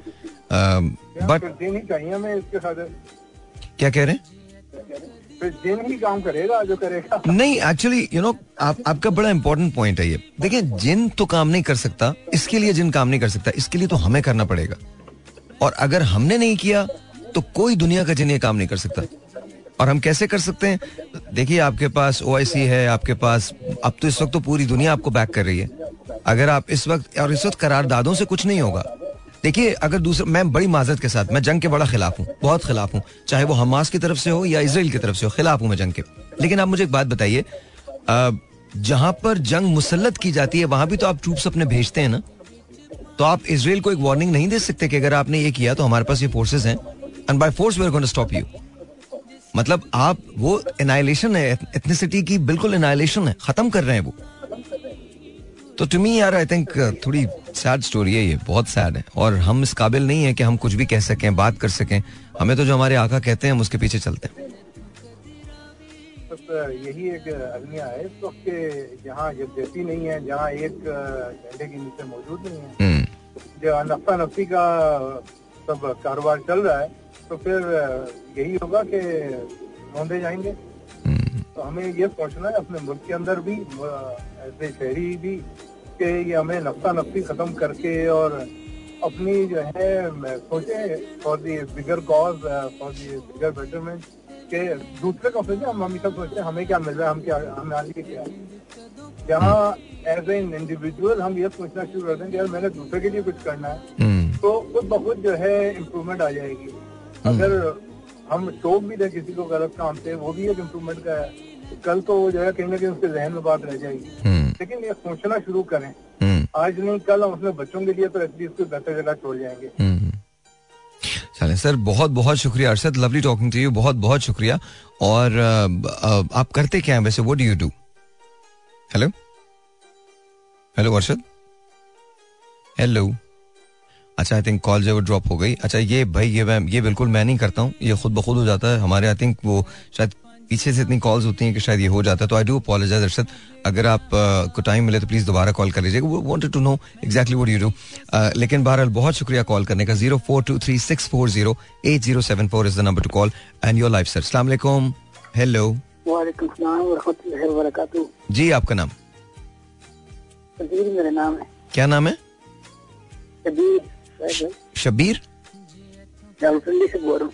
बट क्या कह रहे हैं? ही काम करेगा, जो करेगा। नहीं एक्चुअली यू नो आप, आपका बड़ा इंपॉर्टेंट पॉइंट है ये। देखिए, जिन तो काम नहीं कर सकता, इसके लिए जिन काम नहीं कर सकता, इसके लिए तो हमें करना पड़ेगा। और अगर हमने नहीं किया तो कोई दुनिया का जिन ये काम नहीं कर सकता। और हम कैसे कर सकते हैं? देखिए, आपके पास ओआईसी है, आपके पास, अब तो इस वक्त तो पूरी दुनिया आपको बैक कर रही है। अगर आप इस वक्त, और इस वक्त करारदादों से कुछ नहीं होगा। देखिए, अगर दूसरा, मैं बड़ी माजरत के साथ, मैं जंग के बड़ा खिलाफ हूँ, बहुत खिलाफ हूँ, चाहे वो हमास की तरफ़ से हो या इसराइल की तरफ़ से हो, खिलाफ हूँ मैं जंग के। लेकिन आप मुझे एक बात बताइए जहाँ पर जंग मुसलत की जाती है, वहाँ भी तो आप ट्रूप्स अपने भेजते हैं ना? तो आप इसराइल को एक वार्निंग नहीं दे सकते कि अगर आपने ये किया तो हमारे पास ये फोर्सेस हैं and by force we are going stop you मतलब आप, वो एनाइलेशन है एथनिसिटी की बिल्कुल एनाइलेशन है, खत्म कर रहे हैं वो। तो टू मी यार आई थिंक थोड़ी सैड स्टोरी है ये बहुत सैड है। और हम इस काबिल नहीं है कि हम कुछ भी कह सकें बात कर सकें। हमें तो जो हमारे आका कहते हैं हम उसके पीछे चलते हैं। यही एक अलमिया है तो कि जहाँ यकजहती नहीं है जहाँ एक झंडे के नीचे मौजूद नहीं है। हम्म। जो नफा नफी का सब कारोबार चल रहा है तो फिर यही होगा कि रोंदे जाएँगे। हम्म। तो हमें ये सोचना है अपने मुल्क के अंदर भी ऐसे शहरी भी कि ये हमें नफा नफी खत्म करके और अपनी जो है सोचे for the bigger cause for the bigger betterment के दूसरे का सोचे हम हमेशा सोचते हैं हमें क्या मिल रहा है हम क्या हमें आगे क्या जहाँ एज एन इंडिविजुअल हम ये सोचना शुरू करते हैं कि यार मैंने दूसरे के लिए कुछ करना है हम्म। तो खुद बहुत जो है इम्प्रूवमेंट आ जाएगी हम्म। अगर हम टोक भी दें किसी को गलत काम से वो भी एक इम्प्रूवमेंट का है। कल तो वो जो है कहीं ना कहीं उसके जहन में बात रह जाएगी। हम्म। लेकिन ये सोचना शुरू करें। आज नहीं कल हम अपने बच्चों के लिए तो एटलीस्ट कोई बेहतर जगह छोड़ जाएँगे। चलें सर बहुत बहुत शुक्रिया। Arshad lovely talking to you बहुत बहुत शुक्रिया। और आप करते क्या हैं वैसे? What do you do hello hello Arshad hello अच्छा आई थिंक कॉल जो वो ड्रॉप हो गई। अच्छा ये भाई ये मैं ये बिल्कुल मैं नहीं करता हूँ। ये खुद ब खुद हो जाता है। हमारे आई थिंक वो शायद पीछे से इतनी कॉल्स होती हैं कि शायद ये हो जाता है। तो आई डू अपोलोजाइज अरशद अगर आप को टाइम मिले तो प्लीज़ दोबारा कॉल कर लीजिएगा we wanted to know exactly what you do लेकिन बहरहाल बहुत शुक्रिया कॉल करने का। Zero four two three six four zero eight zero seven four is the number to call and your life sir सलाम हेलो जी आपका नाम? मेरा नाम है। क्या नाम है? शबीर से बोल रहा हूँ।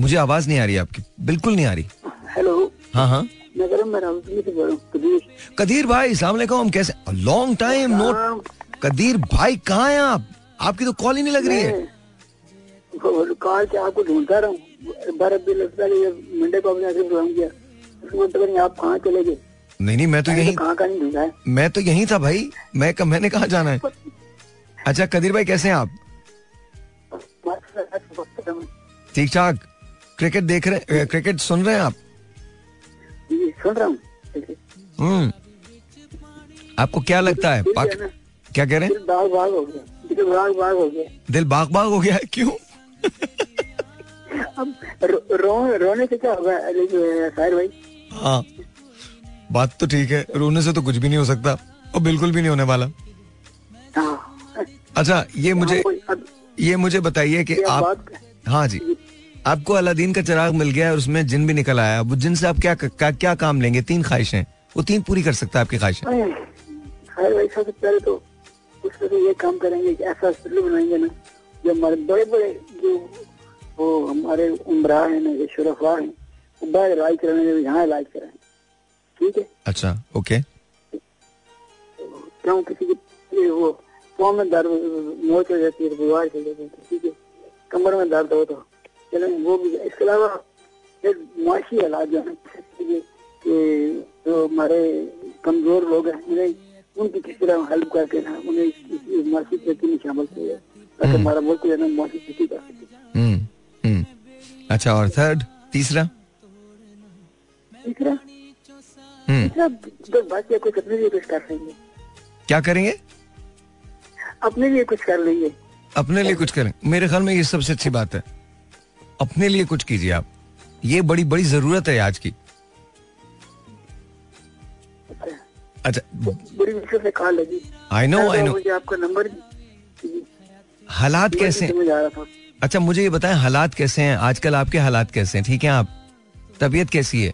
मुझे आवाज़ नहीं आ रही आपकी। बिल्कुल नहीं आ रही। हेलो। हाँ हाँ। कदीर कदीर भाई सलाम कैसे? लॉन्ग टाइम नोट कदीर भाई कहाँ हैं आप? आपकी तो कॉल ही नहीं लग रही है। कॉल से आपको ढूंढता रहा हूँ। मंडे को अपने किया। उसमें आप कहाँ चले गए? नहीं नहीं मैं तो यही कहाँ का नहीं ढूंढा है? मैं तो यही था भाई। मैं मैंने कहा जाना है? अच्छा कदीर भाई कैसे हैं आप? ठीक ठाक? क्रिकेट देख रहे क्रिकेट सुन रहे हैं आप? सुन रहा हूँ हम्म। आपको क्या लगता है? पाक क्या कह रहे हैं? बाग बाग हो गया। दिल बाग बाग हो गया। दिल बाग बाग हो गया? है *laughs* क्यों? अब रो, रोने से क्या होगा साहिर भाई? हाँ। बात तो ठीक है रोने से तो कुछ भी नहीं हो सकता और बिल्कुल भी नहीं होने वाला। अच्छा ये मुझे ये मुझे बताइए कि आप हाँ जी। आपको अलादीन का चिराग मिल गया और उसमें जिन भी निकल आया वो जिन से आप क्या क्या, क्या काम लेंगे? तीन ख्वाहिशें। वो तीन पूरी कर सकता है आपकी ख्वाहिशें। सबसे पहले तो उसमें तो ये काम करेंगे कि ऐसा हॉस्पिटल बनाएँगे ना जो हमारे बड़े बड़े जो वो हमारे उम्र है ना शुरफा है वो बाहर इलाज यहाँ इलाज कराएँ। ठीक है? अच्छा ओके। क्यों? किसी की वो पाँव में दर्द मोच हो जाती है बुआर चल जाती है ठीक है? कमर में दर्द हो। तो चलो वो भी इसके अलावा फिर मुआशी हालात जो है कि जो हमारे कमज़ोर लोग हैं उन्हें उनकी किस तरह हेल्प करके ना उन्हें इस मुआशी खेती में शामिल किया ताकि हम्म। हमारा मुल्क जो है मुआशी खेती कर सके। हम्म, हम्म। अच्छा और थर्ड तीसरा? तीसरा? तीसरा तो बाकी कुछ अपने लिए कुछ कर लेंगे क्या करेंगे? अपने लिए कुछ कर लेंगे अपने लिए कुछ करें। मेरे ख्याल में ये सबसे अच्छी बात है। अपने लिए कुछ कीजिए आप। ये बड़ी बड़ी ज़रूरत है आज की। अच्छा बड़ी मुश्किल से कहा लगी। आई नो आई नो मुझे आपका नंबर हालात कैसे हैं? अच्छा मुझे ये बताएँ हालात कैसे हैं? आजकल आपके हालात कैसे हैं? ठीक है आप? तबीयत कैसी है।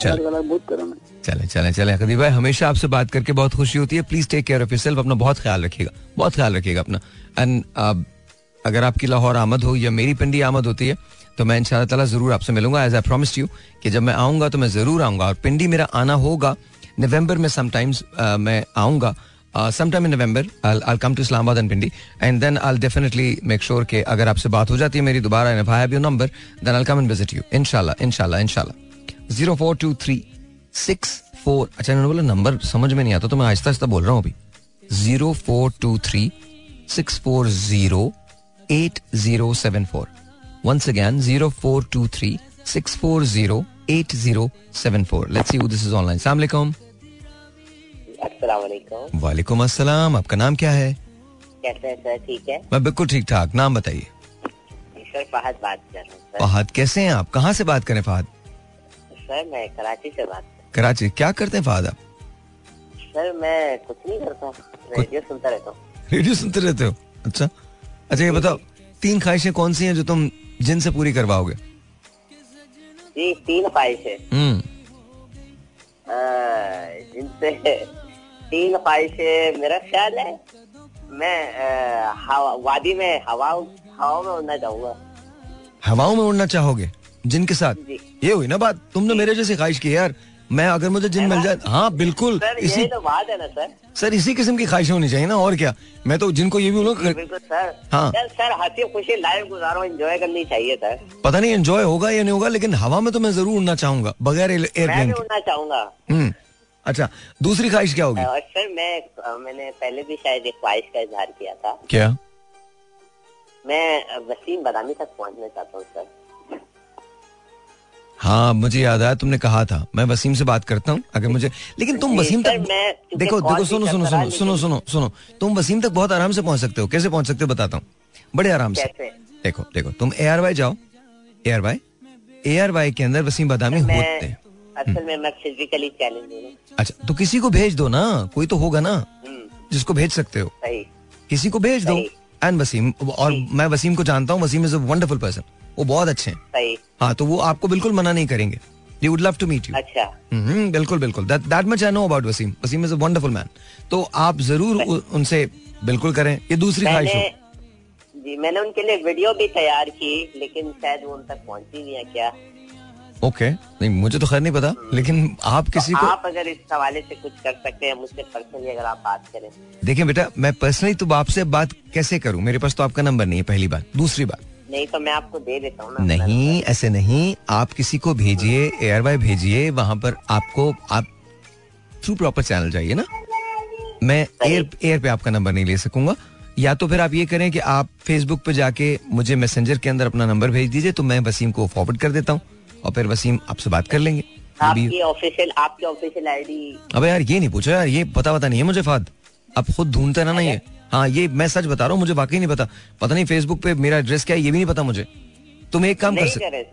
चले। चले चले कदीर भाई, हमेशा आपसे बात करके बहुत खुशी होती है। Please take care of yourself अपना बहुत ख्याल रखिएगा, बहुत ख्याल रखिएगा अपना। एंड अगर आपकी लाहौर आमद हो या मेरी पिंडी आमद होती है तो मैं इंशाल्लाह ताला ज़रूर आपसे मिलूँगा एज आई प्रॉमिस यू कि जब मैं आऊँगा तो मैं ज़रूर आऊँगा। और पिंडी मेरा आना होगा नवंबर में समटाइम्स मैं आऊँगा। Sometime in November I come to Islamabad and Pindi and then I definitely make sure कि अगर आपसे बात हो जाती है मेरी, दोबारा your number then I come and visit you इंशाल्लाह इंशाल्लाह इंशाल्लाह zero four two three six four. अच्छा इन्होंने बोला नंबर समझ में नहीं आता तो मैं आहिस्ता आहिस्ता बोल रहा हूँ अभी। Zero four two three six four zero eight zero seven four. Once again zero four two three six four zero eight zero seven four. Let's see this is online सलाम अलैकुम वालेकुम। अस्सलाम। आपका नाम क्या है? कैसे हैं सर? ठीक है? मैं बिल्कुल ठीक ठाक। नाम बताइए। सर फहद बात कर रहा हूँ फहद कैसे हैं आप? कहाँ से बात करें फहद? सर मैं कराची से बात कराची। क्या करते हैं फहद आप सर मैं कुछ नहीं करता रेडियो सुनता रहता हूँ। रेडियो सुनते रहते हो? अच्छा। अच्छा ये बताओ तीन ख्वाहिशें कौन सी हैं जो तुम जिनसे पूरी करवाओगे? जी तीन ख्वाहिशें। हम्म। जिनसे तीन ख्वाहिशें मेरा ख्याल है मैं हवा, वादी में हवा हवाओं में उड़ना चाहूँगा। हवाओं में उड़ना चाहोगे? जिनके साथ? ये हुई ना बात? तुमने मेरे जैसे ख्वाहिश की यार। मैं अगर मुझे जिन मिल जाए हाँ बिल्कुल। सर इसी तो बात है ना सर। सर इसी किस्म की ख्वाहिश होनी चाहिए ना और क्या? मैं तो जिनको ये भी बोलूँ बिल्कुल सर। हाँ। सर सर हँसी खुशी लाइफ गुजारो एंजॉय करनी चाहिए सर। पता नहीं एंजॉय होगा या नहीं होगा लेकिन हवा में तो मैं ज़रूर उड़ना चाहूँगा बगैर एयरप्लेन उड़ना चाहूँगा। हम्म। अच्छा दूसरी ख्वाहिश क्या होगी? सर मैं मैंने पहले भी शायद एक ख्वाहिश का इजहार किया था। क्या? मैं वसीम बदामी तक पहुँचना चाहता हूँ सर। हाँ मुझे याद आया तुमने कहा था। मैं वसीम से बात करता हूँ अगर मुझे लेकिन तुम वसीम तक देखो देखो सुनो सुनो सुनो सुनो सुनो सुनो। तुम वसीम तक बहुत आराम से पहुँच सकते हो। कैसे पहुँच सकते हो बताता हूँ। बड़े आराम से। देखो देखो तुम ए आर वाई जाओ। A R Y A R Y के अंदर वसीम बदामी होते हैं। असल में मैं फिजिकली चैलेंज हूँ। अच्छा तो किसी को भेज दो ना कोई तो होगा ना। हम्म, जिसको भेज सकते हो। किसी को भेज दो। एंड वसीम और मैं वसीम को जानता हूँ Waseem is a wonderful person वो बहुत अच्छे हैं। हाँ तो वो आपको बिल्कुल मना नहीं करेंगे। They would love to meet you अच्छा। हम्म बिल्कुल बिल्कुल। That that much I know about Waseem Waseem is a wonderful man तो आप ज़रूर उनसे बिल्कुल करें। ये दूसरी ख्वाहिश हो। जी मैंने उनके लिए वीडियो भी तैयार की लेकिन शायद वो उन तक पहुँची नहीं है क्या? Okay okay. नहीं मुझे तो खैर नहीं पता लेकिन आप किसी तो को आप अगर इस हवाले से कुछ कर सकते हैं मुझसे पर्सनली अगर आप बात करें। देखिए बेटा मैं पर्सनली तो आपसे बात कैसे करूँ? मेरे पास तो आपका नंबर नहीं है पहली बात। दूसरी बात नहीं तो मैं आपको दे देता हूँ ना नहीं ऐसे नहीं। आप किसी को भेजिए एयर वाई भेजिए वहाँ पर आपको आप थ्रू प्रॉपर चैनल जाइए ना। मैं एयर एयर पे आपका नंबर नहीं ले सकूँगा। या तो फिर आप ये करें कि आप फेसबुक पे जाके मुझे मैसेंजर के अंदर अपना नंबर भेज दीजिए तो मैं वसीम को फॉरवर्ड कर देता हूँ और फिर वसीम आपसे बात कर लेंगे। आपकी ऑफिशियल आपकी ऑफिशियल आईडी अबे यार ये नहीं पूछो यार ये पता पता नहीं है मुझे फाद। आप खुद ढूंढते रहना ये। हाँ ये मैं सच बता रहा हूँ मुझे वाकई नहीं पता। पता नहीं फेसबुक पे मेरा एड्रेस क्या है ये भी नहीं पता मुझे। तुम एक काम कर सकते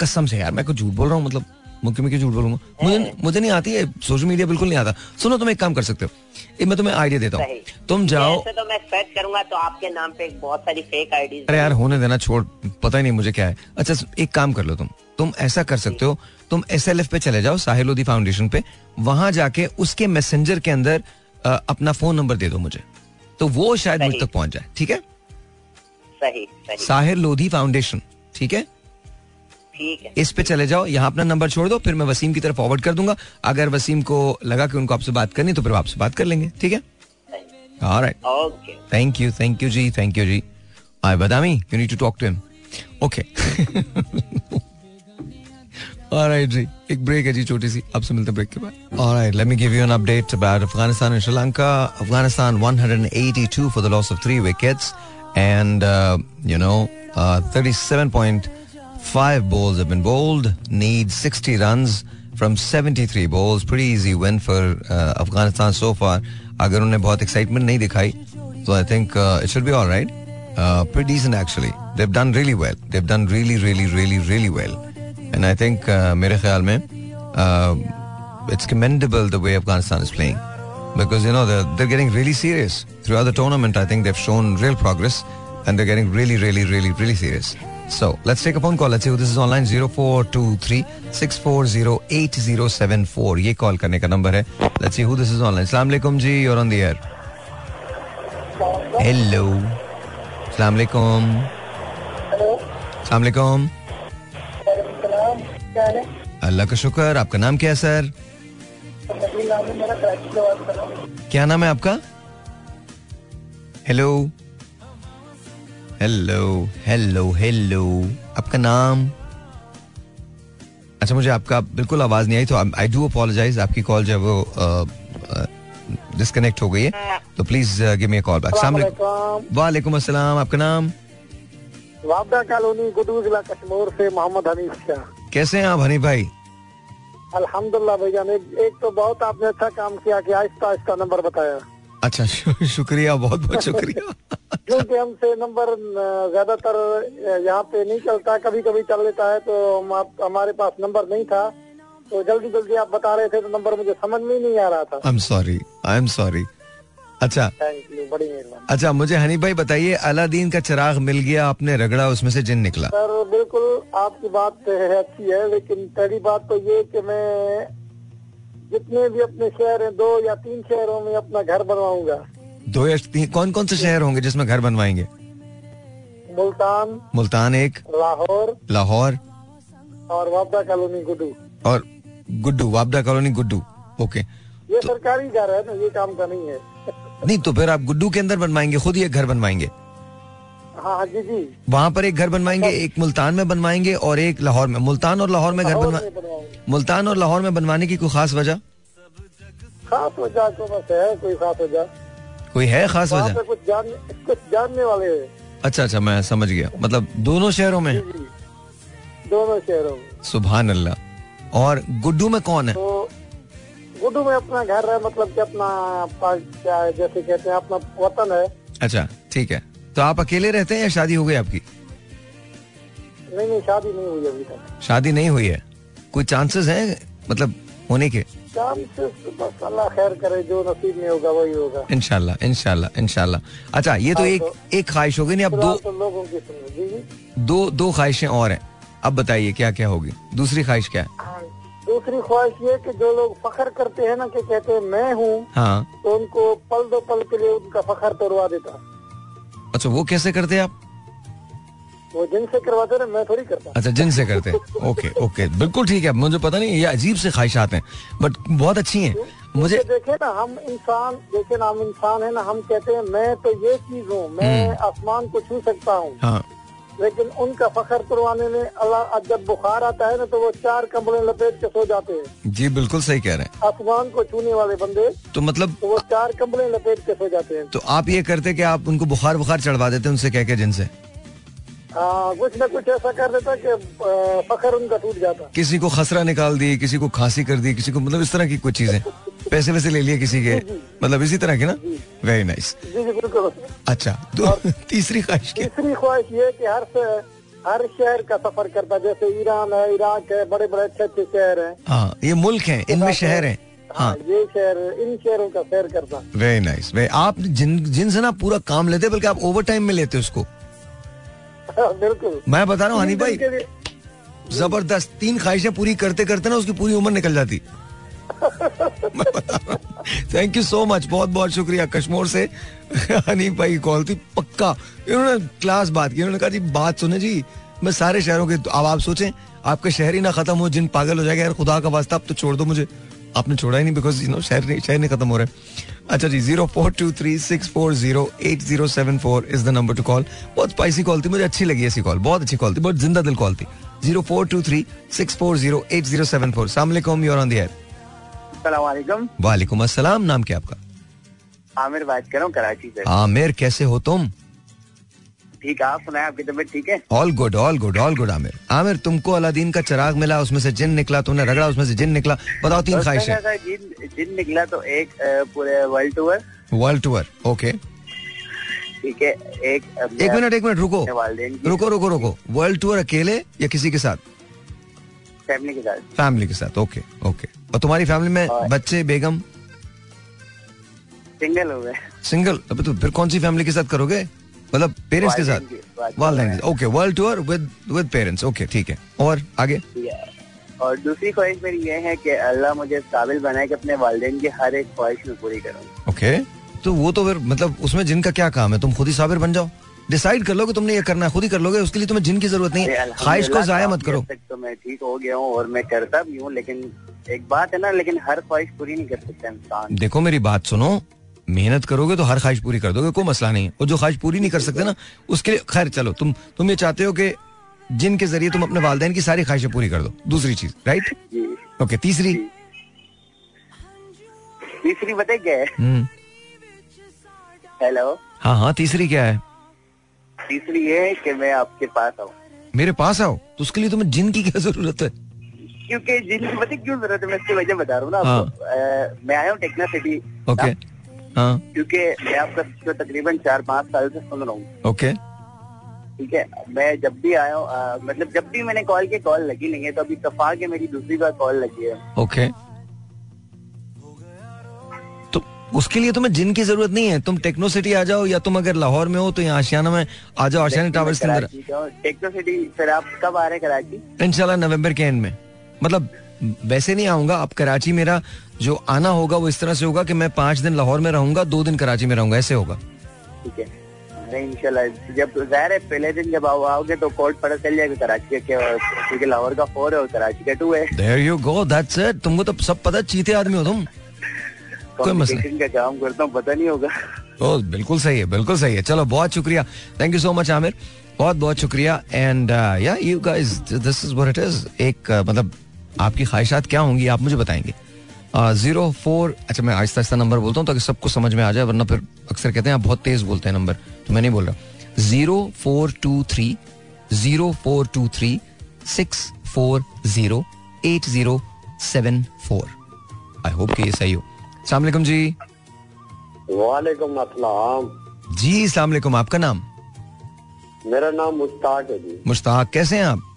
कसम से यार मैं कुछ झूठ बोल रहा हूँ मतलब मुख्य में क्यों झूठ बोलूँगा? मुझे मुझे नहीं आती है सोशल मीडिया बिल्कुल नहीं आता। सुनो तुम एक काम कर सकते हो। मैं तुम्हें आइडिया देता हूँ। तुम जाओ तो मैं सर्च करूँगा तो आपके नाम पे बहुत सारी फेक आईडीज अरे यार होने देना छोड़। पता ही नहीं मुझे क्या है। अच्छा एक काम कर लो तुम। तुम ऐसा कर सकते हो तुम एस एल एफ़ पे चले जाओ साहिल लोधी फाउंडेशन पे। वहाँ जाके उसके मैसेंजर के अंदर अपना फ़ोन नंबर दे दो मुझे। तो वो शायद मुझ तक पहुँच जाए ठीक है? सही सही। साहिर लोधी फाउंडेशन ठीक है? इस पे चले जाओ यहाँ अपना नंबर छोड़ दो फिर मैं वसीम की तरफ़ फॉरवर्ड कर दूँगा। अगर वसीम को लगा कि उनको आपसे बात करनी तो फिर आपसे बात कर लेंगे ठीक है? थैंक यू थैंक यू जी थैंक यू जी। I Badami you need to talk to him okay alright जी एक ब्रेक है जी छोटी सी आपसे मिलते ब्रेक के बाद alright let me give you an update about Afghanistan and Sri Lanka Afghanistan 182 for the loss of 3 wickets and you know 37.5 balls have been bowled need 60 runs from 73 balls pretty easy win for uh, Afghanistan so far अगर उन्हें बहुत excitement नहीं दिखाई so I think uh, it should be all right uh, pretty decent actually they've done really well they've done really really really really well and I think uh, मेरे ख्याल में uh, it's commendable the way Afghanistan is playing because you know they're, they're getting really serious throughout the tournament I think they've shown real progress and they're getting really really really really serious so let's take a phone call let's see who this is online 0423 6408074 ये call करने का number है let's see who this is online अस्सलाम वालेकुम जी you're on the air hello अस्सलाम वालेकुम अस्सलाम वालेकुम अल्लाह का शुक्र आपका नाम क्या है सर? क्या नाम है आपका? हेलो हेलो हेलो हेलो आपका नाम? अच्छा मुझे आपका बिल्कुल आवाज़ नहीं आई तो आई डू अपोलोजाइज आपकी कॉल जो है वो डिस्कनेक्ट हो गई है। तो please give me call back वालेकुम। अस्सलाम आपका नाम? वापडा कॉलोनी गुडू जिला कश्मीर से मोहम्मद हनीफ शाह। कैसे हैं आप हनी भाई? अल्हम्दुलिल्लाह भैया एक, एक तो बहुत आपने अच्छा काम किया कि आहिस्ता आहिस्ता नंबर बताया। अच्छा शु, शुक्रिया बहुत बहुत *laughs* शुक्रिया। क्योंकि हमसे नंबर ज़्यादातर यहाँ पे नहीं चलता कभी कभी चल लेता है तो हम आप, हमारे पास नंबर नहीं था। तो जल्दी जल्दी आप बता रहे थे तो नंबर मुझे समझ में नहीं आ रहा था। I am sorry I am sorry अच्छा। बड़ी मेहरबानी। अच्छा मुझे हनी भाई बताइए अलादीन का चिराग मिल गया आपने रगड़ा उसमें से जिन निकला। सर बिल्कुल आपकी बात है अच्छी है लेकिन पहली बात तो ये कि मैं जितने भी अपने शहर हैं दो या तीन शहरों में अपना घर बनवाऊँगा। दो या तीन कौन कौन से शहर होंगे जिसमें घर बनवाएँगे? मुल्तान। मुल्तान एक। लाहौर। लाहौर। और वापदा कॉलोनी गुडू और गुड्डू वापदा कॉलोनी गुड्डू। ओके। ये सरकारी घर है ना ये काम का नहीं है। नहीं तो फिर आप गुड्डू के अंदर बनवाएँगे खुद ही एक घर बनवाएँगे। हाँ जी जी। वहाँ पर एक घर बनवाएँगे एक मुल्तान में बनवाएँगे और एक लाहौर में। मुल्तान और लाहौर में घर बनवा मुल्तान और लाहौर में बनवाने की कोई खास वजह? खास वजह तो बस है कोई खास वजह। कोई है खास वजह? कुछ जान कुछ जानने वाले अच्छा अच्छा मैं समझ गया। मतलब दोनों शहरों में? दोनों शहरों में। सुबह अल्लाह। और गुड्डू में कौन है? तो गुड्डू में अपना घर है मतलब कि अपना क्या है जैसे कहते हैं अपना वतन है। अच्छा ठीक है। तो आप अकेले रहते हैं या शादी हो गई आपकी? नहीं नहीं शादी नहीं हुई अभी तक। शादी नहीं हुई है? कोई चांसेस हैं मतलब होने के? चांसेस तो बस अल्लाह खैर करे जो नसीब में होगा वही होगा। इनशाला इनशाला इनशाला अच्छा ये तो हाँ, एक तो- एक ख्वाहिश हो गई नहीं अब दो तो लोगों की दो दो ख्वाहिशें और हैं। अब बताइए क्या क्या होगी? दूसरी ख्वाहिश क्या है? हाँ, दूसरी ख्वाहिश ये कि जो लोग फखर करते हैं ना कि कहते हैं मैं हूँ हाँ। तो उनको पल दो पल के लिए उनका फखर तोड़वा देता। अच्छा वो कैसे करते आप? वो जिनसे करवाते ना मैं थोड़ी करता। अच्छा जिन से करते हैं। ओके ओके बिल्कुल ठीक है। मुझे पता नहीं ये अजीब से ख्वाहिशात हैं बट बहुत अच्छी हैं। मुझे देखे ना हम इंसान देखे ना हम इंसान है ना हम कहते हैं मैं तो ये चीज़ हूँ मैं आसमान को छू सकता हूँ। हाँ। लेकिन उनका फखर तुड़वाने में अल्लाह जब बुखार आता है ना तो वो चार कमरे लपेट के सो जाते हैं। जी बिल्कुल सही कह रहे हैं। आसमान को छूने वाले बंदे तो मतलब तो वो चार कमरे लपेट के सो जाते हैं। तो आप ये करते कि आप उनको बुखार बुखार चढ़वा देते उनसे कह के जिनसे? कुछ न कुछ ऐसा कर देता कि फखर उनका टूट जाता। किसी को खसरा निकाल दी किसी को खांसी कर दी किसी को मतलब इस तरह की कुछ चीज़ें। पैसे वैसे ले लिए किसी के। मतलब इसी तरह के ना? वेरी नाइस जी जी बिल्कुल। अच्छा तो *laughs* तीसरी ख्वाहिश तीसरी ख्वाहिश ये कि हर से हर शहर का सफ़र करता जैसे ईरान है इराक है बड़े बड़े अच्छे अच्छे शहर है। हाँ ये मुल्क है इनमें शहर है। हाँ हाँ। ये शहर इन शहरों का सैर करता। वेरी नाइस वे आप जिन जिनसे ना पूरा काम लेते बल्कि आप ओवर टाइम में लेते उसको। बिल्कुल। मैं बता रहा हूँ हनी भाई ज़बरदस्त तीन ख्वाहिशें पूरी करते करते ना उसकी पूरी उम्र निकल जाती। मैं बता रहा हूँ। थैंक यू सो मच बहुत बहुत शुक्रिया कश्मोर से। हनी भाई कॉल थी पक्का। इन्होंने क्लास बात की इन्होंने कहा जी बात सुने जी मैं सारे शहरों के अब आप सोचें आपका शहर ही ना खत्म हो जिन पागल हो जाएगा यार खुदा का वास्ता अब तो छोड़ दो मुझे। आपने छोड़ा ही नहीं बिकॉज़ यू नो शहर नहीं शहर नहीं खत्म हो रहा है। अच्छा जी zero four two three six four zero eight zero seven four is the number to call बहुत स्पाइसी कॉल थी मुझे अच्छी लगी ऐसी कॉल बहुत अच्छी कॉल थी बहुत ज़िंदा दिल कॉल थी। Zero four two three six four zero eight zero seven four सलाम यूर ऑन द एयर वालेकुम अस्सलाम नाम क्या आपका? आमिर बात कर रहा हूँ कराची से। आमिर कैसे हो तुम? ठीक है आप सुनाए आपकी तबीयत ठीक है? All good all good all good Aamir Aamir तुमको अलादीन का चिराग मिला उसमें से जिन निकला तुमने रगड़ा उसमें से जिन निकला बताओ तीन ख्वाहिशें। जिन जिन निकला तो एक पूरे world tour world tour okay ठीक है एक एक मिनट एक मिनट रुको। रुको रुको रुको। वर्ल्ड टूर अकेले या किसी के साथ? फैमिली के साथ। फैमिली के साथ ओके ओके और तुम्हारी फैमिली में बच्चे बेगम? सिंगल हो गए। सिंगल अबे तो फिर कौन सी फैमिली के साथ करोगे? मतलब पेरेंट्स के साथ? वालिदैन okay world tour with with parents okay ठीक है। और आगे? और दूसरी ख्वाहिश मेरी ये है कि अल्लाह मुझे काबिल बनाए कि अपने वालदेन की हर एक ख्वाहिश में पूरी करूँ। ओके तो वो तो फिर मतलब उसमें जिनका क्या काम है? तुम खुद ही साबिर बन जाओ। डिसाइड कर लो कि तुमने ये करना है खुद ही कर लोगे उसके लिए तुम्हें जिन की ज़रूरत नहीं है। ख्वाहिश को जाया मत करो। तो मैं ठीक हो गया हूँ और मैं करता भी हूँ लेकिन एक बात है ना लेकिन हर ख्वाहिश पूरी नहीं कर सकता इंसान। देखो मेरी बात सुनो मेहनत करोगे तो हर ख्वाहिश पूरी कर दोगे कोई मसला नहीं। है और जो ख्वाहिश पूरी नहीं कर सकते ना उसके लिए खैर चलो तुम तुम ये चाहते हो कि जिन के ज़रिए तुम अपने वालदेन की सारी ख्वाहिशें पूरी कर दो। दूसरी चीज़ राइट ओके तीसरी? तीसरी बताए क्या है? हम्म, हेलो हाँ हाँ तीसरी क्या है? तीसरी ये है कि मैं आपके पास आऊँ। मेरे पास आओ? तो उसके लिए तुम्हें जिन की क्या ज़रूरत है? क्योंकि जिनकी पता क्यों ज़रूरत है? मैं इसकी वजह बता रहा हूँ ना आपको। अ, मैं आया हूँ टेक्ना सिटी। ओके हाँ क्योंकि मैं आपका तकरीबन चार पाँच साल से सुन रहा हूँ। ओके। ठीक है मैं जब भी आया हूँ मतलब जब भी मैंने कॉल की कॉल लगी नहीं है तो अभी तफा के मेरी दूसरी बार कॉल लगी है। ओके। तो उसके लिए तुम्हें जिन की ज़रूरत नहीं है तुम टेक्नो सिटी आ जाओ या तुम अगर लाहौर में हो तो यहाँ आशियाना में आ जाओ आशियाना टावर्स के अंदर। हूँ। टेक्नो सिटी फिर आप कब आ रहे हैं कराची? इंशाल्लाह नवंबर के एंड में। मतलब वैसे नहीं आऊँगा अब कराची मेरा जो आना होगा वो इस तरह से होगा कि मैं पाँच दिन लाहौर में रहूँगा दो दिन कराची में रहूँगा ऐसे होगा। ठीक है। इंशाल्लाह जब ज़ाहिर है पहले दिन जब आओगे तो कोर्ट पता चल जाएगा कराची का क्या क्योंकि लाहौर का फोर है और कराची का टू है। There you go that's it तुमको तो सब पता चीते आदमी हो तुम। कोई मसला का काम करता हूँ पता नहीं होगा। ओ बिल्कुल सही है बिल्कुल सही है। चलो बहुत शुक्रिया। Thank you so much Aamir बहुत बहुत शुक्रिया। And yeah you guys this is what it is एक मतलब आपकी ख्वाहिशात क्या होंगी आप मुझे बताएँगे। ज़ीरो फोर अच्छा मैं आहिस्ता आहिस्ता नंबर बोलता हूँ ताकि सबको समझ में आ जाए वरना फिर अक्सर कहते हैं आप बहुत तेज बोलते हैं नंबर तो मैं नहीं बोल रहा। Zero four two three zero four two three six four zero eight zero seven four I hope कि ये सही हो। सलाम जी। वालेकुम अस्सलाम। जी सलाम वालेकुम आपका नाम? मेरा नाम मुश्ताक है जी। मुश्ताक कैसे हैं आप?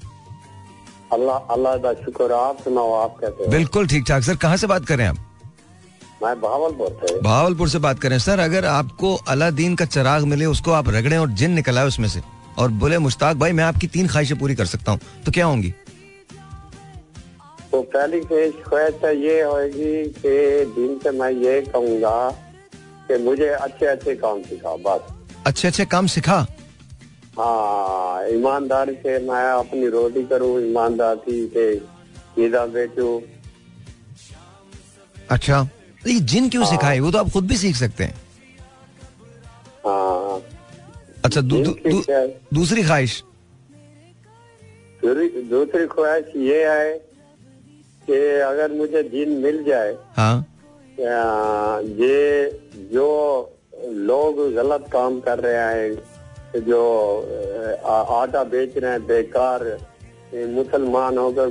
अल्लाह अल्लाह का शुक्र आप सुनाओ आप कैसे हो? बिल्कुल ठीक ठाक सर कहाँ से बात करें आप? मैं भावलपुर से। भावलपुर से बात करें। सर अगर आपको अलादीन का चिराग मिले उसको आप रगड़े और जिन निकल आए उसमें से और बोले मुश्ताक भाई मैं आपकी तीन ख्वाहिशें पूरी कर सकता हूँ तो क्या होंगी? तो पहली ख्वाहिश ख्वाहिश तो ये होगी कि दिन से मैं ये कहूँगा कि मुझे अच्छे अच्छे काम सिखा बस। अच्छे अच्छे काम सिखा? हाँ ईमानदारी से मैं अपनी रोटी करूँ ईमानदारी से चीजा बेचू। अच्छा तो ये जिन क्यों सिखाए? वो तो आप खुद भी सीख सकते हैं। हाँ। अच्छा दू, दू, दू, दूसरी ख्वाहिश? दूसरी दूसरी ख्वाहिश ये है कि अगर मुझे दिन मिल जाए हाँ। ये जो लोग गलत काम कर रहे हैं जो आटा बेच रहे हैं बेकार मुसलमान होकर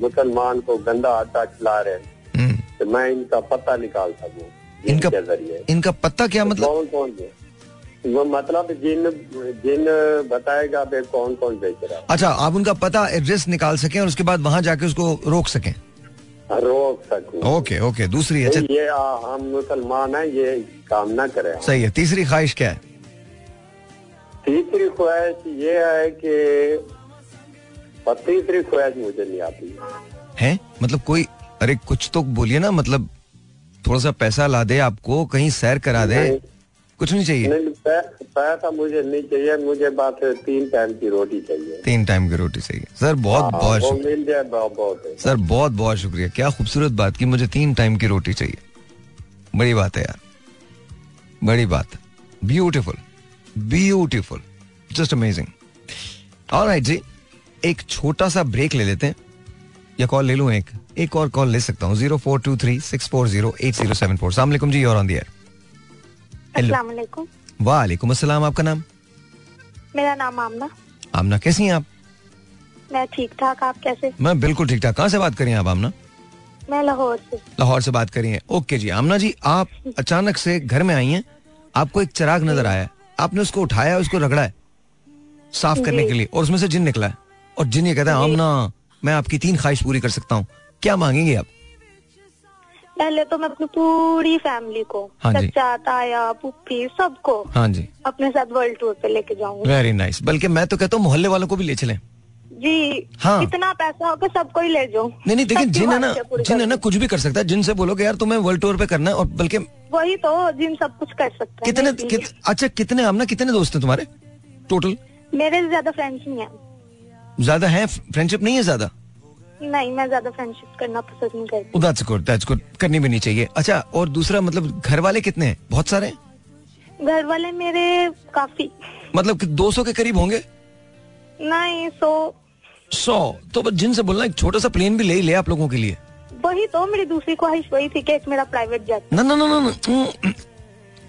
मुसलमान को गंदा आटा खिला रहे हैं। तो मैं इनका पता निकाल सकूँ इनका ज़रिए। इनका पता क्या मतलब? कौन कौन है? वो मतलब जिन जिन बताएगा बे कौन कौन बेच रहा है। अच्छा आप उनका पता एड्रेस निकाल सकें और उसके बाद वहाँ जाके उसको रोक सकें। रोक सकूँ। ओके ओके दूसरी अच्छा ये आ, हम मुसलमान हैं ये काम ना करें। सही है तीसरी ख्वाहिश क्या है? तीसरी ख्वाहिश ये है कि और तीसरी ख्वाहिश मुझे नहीं आती। है? मतलब कोई अरे कुछ तो बोलिए ना मतलब थोड़ा सा पैसा ला दे आपको कहीं सैर करा दे। कुछ नहीं चाहिए? नहीं पैसा मुझे नहीं चाहिए मुझे बात है तीन टाइम की रोटी चाहिए। तीन टाइम की रोटी चाहिए। सर बहुत हाँ, बहुत शुक्रिया। मिल जाए बहुत बहुत। सर बहुत बहुत शुक्रिया। क्या खूबसूरत बात की मुझे तीन टाइम की रोटी चाहिए। बड़ी बात है यार। बड़ी बात। Beautiful beautiful just amazing alright जी एक छोटा सा ब्रेक ले लेते हैं. या कॉल ले लूँ एक? एक और कॉल ले सकता हूँ. Zero four two three six four zero eight zero seven four सलामकुम जी और ऑन दियर हेलो वालेकुम वालेकुम अस्सलाम आपका नाम मेरा नाम आमना। आमना कैसी हैं आप? मैं ठीक ठाक आप कैसे? मैं बिल्कुल ठीक ठाक। कहाँ से बात करी आप आमना? मैं लाहौर से। लाहौर से बात करी हैं ओके जी आमना जी आप *laughs* अचानक से घर में आई हैं। आपको एक चिराग नज़र आया आपने उसको उठाया उसको रगड़ा है साफ़ करने के लिए और उसमें से जिन निकला है। और जिन ये कहता है। आमना मैं आपकी तीन ख्वाहिश पूरी कर सकता हूँ। क्या मांगेंगे आप? पहले तो मैं अपनी पूरी फैमिली को हाँ जी। ताया पुप्पी सबको हाँ जी। अपने साथ वर्ल्ड टूर पे लेके जाऊँगी। वेरी नाइस बल्कि मैं तो कहता हूँ मोहल्ले वालों को भी ले चलें। जी हाँ। इतना पैसा हो कि सबको ही ले जाऊँ नहीं नहीं देखिए जिन है ना जिन है ना कुछ भी कर सकता है जिनसे बोलो कि यार तुम्हें वर्ल्ड टूर पे करना है और बल्कि वही तो जिन सब कुछ कर सकते हैं कितने कित, अच्छा कितने आमना कितने दोस्त हैं तुम्हारे? टोटल मेरे ज़्यादा फ्रेंड्स नहीं है। ज़्यादा है? फ्रेंडशिप नहीं है ज़्यादा? नहीं मैं ज़्यादा फ्रेंडशिप करना पसंद नहीं करती। दैट्स गुड दैट्स गुड करनी भी नहीं चाहिए। अच्छा और दूसरा मतलब घर वाले कितने हैं? बहुत सारे हैं? घर वाले मेरे काफ़ी। मतलब दो सौ के करीब होंगे? नहीं सो सौ। तो बस जिनसे बोलना एक छोटा सा प्लेन भी ले ही ले आप लोगों के लिए। वही तो मेरी दूसरी ख्वाहिश वही थी कि एक मेरा प्राइवेट जेट ना ना ना ना, ना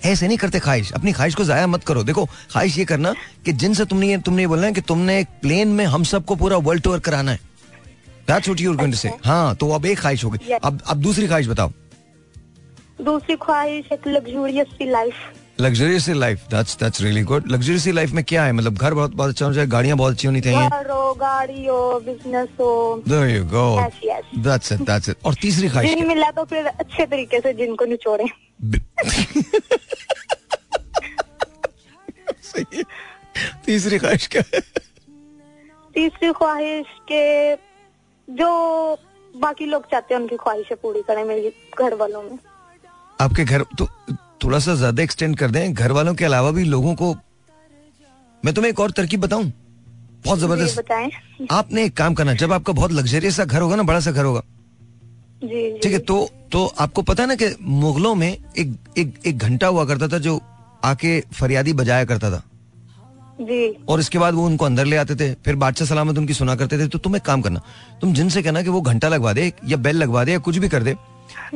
ऐसे नहीं करते ख्वाहिश। अपनी ख्वाहिश को जाया मत करो। देखो ख्वाहिश ये करना कि जिनसे तुमने ये तुमने ये बोलना है कि तुमने एक प्लेन में हम सबको पूरा वर्ल्ड टूर कराना है। That's what you're going to say. हाँ तो अब एक ख्वाहिश हो गई. अब अब दूसरी ख्वाहिश बताओ। दूसरी ख्वाहिश एक luxurious C life luxurious life that's that's really good luxurious life में क्या है? मतलब घर बहुत बहुत अच्छा होना चाहिए गाड़ियाँ बहुत अच्छी होनी चाहिए। गाड़ी हो बिज़नेस हो There you go. Yes, yes. That's it, that's it. और तीसरी ख्वाहिश मिला तो फिर अच्छे तरीके से जिनको निचोड़े। *laughs* सही तीसरी ख्वाहिश क्या है? तीसरी ख्वाहिश के जो बाकी लोग चाहते हैं उनकी ख्वाहिशें पूरी करें मेरे घर वालों में। आपके घर तो थोड़ा सा ज़्यादा एक्सटेंड कर दें। घर वालों के अलावा भी लोगों को मैं तुम्हें एक और तरकीब बताऊँ? बहुत ज़बरदस्त। आपने एक काम करना जब आपका बहुत लग्जरियस सा घर होगा ना बड़ा सा घर होगा। ठीक है तो तो आपको पता है ना कि मुगलों में एक एक एक घंटा हुआ करता था जो आके फरियादी बजाया करता था। जी। और इसके बाद वो उनको अंदर ले आते थे फिर बादशाह सलामत उनकी सुना करते थे। तो तुम एक काम करना तुम जिनसे कहना कि वो घंटा लगवा दे या बेल लगवा दे या कुछ भी कर दे।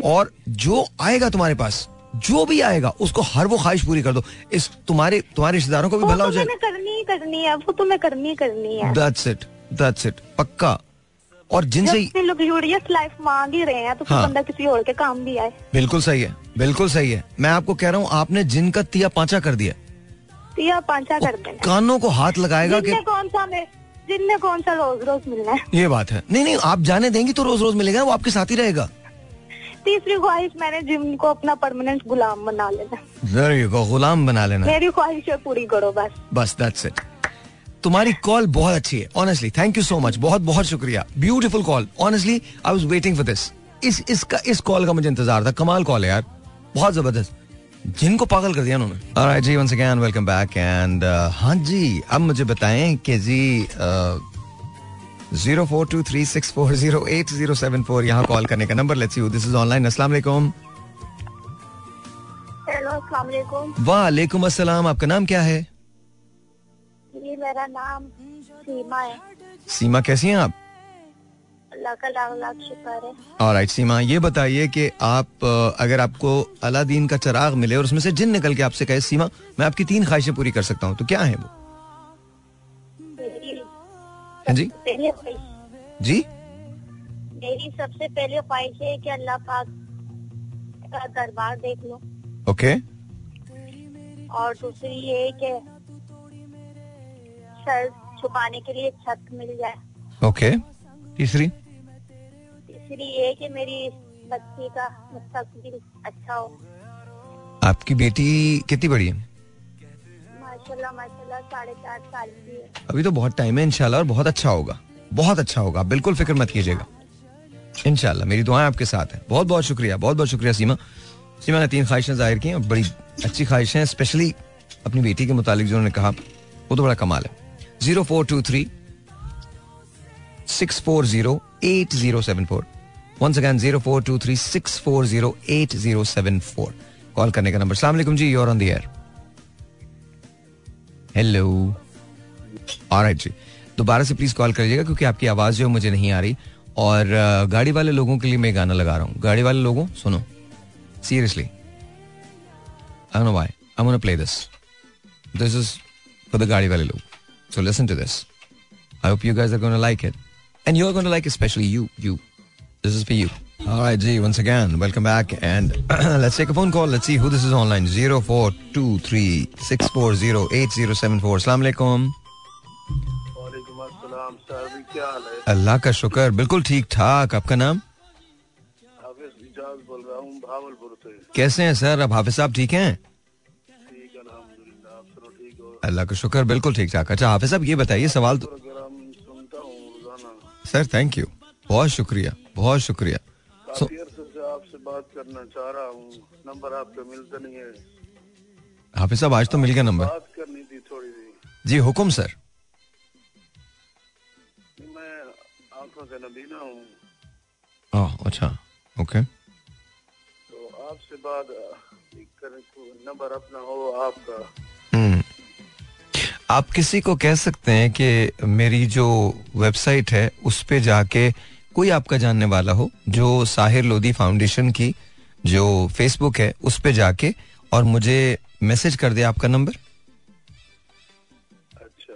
और जो आएगा तुम्हारे पास जो भी आएगा उसको हर वो ख्वाहिश पूरी कर दो। इस तुम्हारे तुम्हारे रिश्तेदारों को भी भला तो हो जाए करनी ही करनी है वो तो मैं करनी ही करनी है। दैट्स इट दैट्स इट पक्का। और जिनसे लग्जूरियस लाइफ मांग ही रहे हैं तो हाँ। बंदा किसी और के काम भी आए। बिल्कुल सही है बिल्कुल सही है। मैं आपको कह रहा हूँ आपने जिनका तिया पांचा कर दिया। या पांचा कर देना। कानों को हाथ लगाएगा कि कौन सा जिनने कौन सा रोज रोज मिलना है। ये बात है। नहीं नहीं आप जाने देंगी तो रोज रोज मिलेगा वो आपके साथ ही रहेगा। तीसरी ख्वाहिश मैंने जिम को अपना परमानेंट गुलाम बना लेना। There you go, गुलाम बना लेना। मेरी ख्वाहिशें पूरी करो बस। बस दैट्स इट तुम्हारी कॉल बहुत अच्छी है honestly thank you so much बहुत बहुत शुक्रिया। Beautiful call honestly I was waiting for this इस इसका इस कॉल का मुझे इंतज़ार था कमाल कॉल है यार बहुत ज़बरदस्त। जिनको पागल कर दिया उन्होंने। Alright ji once again welcome back and हाँ जी अब मुझे बताएँ कि जी zero four two three six four zero eight zero seven four. यहाँ कॉल करने का number let's you this is online अस्सलाम वालेकुम। वालेकुम। अस्सलाम आपका नाम क्या है? जी मेरा नाम सीमा है। सीमा कैसी हैं आप? है। ऑलराइट सीमा ये बताइए कि आप अगर आपको अलादीन का चराग मिले और उसमें से जिन निकल के आपसे कहे सीमा मैं आपकी तीन ख्वाहिशें पूरी कर सकता हूँ तो क्या है वो? हाँ जी। जी। मेरी सबसे पहली ख्वाहिश है कि अल्लाह पाक का दरबार देख लो। ओके। और दूसरी ये कि सर छुपाने के लिए छत मिल जाए। ओके। तीसरी? तीसरी ये कि मेरी बच्ची का मुस्तकबिल अच्छा हो। आपकी बेटी कितनी बड़ी है? की है। अभी तो बहुत टाइम है, इंशाल्लाह, और बहुत अच्छा होगा, बहुत अच्छा होगा। बिल्कुल फ़िक्र मत कीजिएगा। इनशाला मेरी दुआएँ आपके साथ हैं। बहुत बहुत शुक्रिया, बहुत बहुत शुक्रिया सीमा। सीमा ने तीन ख्वाहिशें ज़ाहिर की और बड़ी अच्छी ख्वाहिशें स्पेशली अपनी बेटी के मुतालिक जो उन्होंने कहा, वो तो बड़ा कमाल है। Zero four two three six four zero eight zero seven four. Once again zero four two three six four zero eight zero seven four. Call करने का नंबर सलाम जी you're on the air hello alright जी. दोबारा से please call करिएगा क्योंकि आपकी आवाज़ जो मुझे नहीं आ रही और गाड़ी वाले लोगों के लिए मैं गाना लगा रहा हूँ। गाड़ी वाले लोगों, सुनो। Seriously I know why I want play this this is for the गाड़ी वाले लोग. So listen to this I hope you guys are gonna like it and you are gonna like specially you you this is for you. All right G once again welcome back and *clears throat* let's take a phone call. Let's see who this is online. 0423640874 अस्सलाम वालेकुम क्या हाल है अल्लाह का शुक्र बिल्कुल ठीक ठाक आपका नाम बोल रहा हूँ भावलपुर से कैसे हैं सर अब हाफिज साहब ठीक हैं अल्लाह का शुक्र बिल्कुल ठीक ठाक अच्छा हाफिज साहब ये बताइए सवाल तो सर थैंक यू बहुत शुक्रिया बहुत शुक्रिया काफ़ी से आपसे बात करना चाह रहा हूँ नंबर आपका मिलता नहीं है। हाफिज साहब आज तो मिल गया नंबर। बात करनी थी थोड़ी सी। जी हुक्म सर। मैं आँखों से नबीना हूँ। अच्छा ओके। तो आपसे बात नंबर अपना हो आपका। हम्म। आप किसी को कह सकते हैं कि मेरी जो वेबसाइट है उस पे जाके कोई आपका जानने वाला हो जो साहिर लोधी फाउंडेशन की जो फेसबुक है उस पर जाके और मुझे मैसेज कर दे आपका नंबर। अच्छा।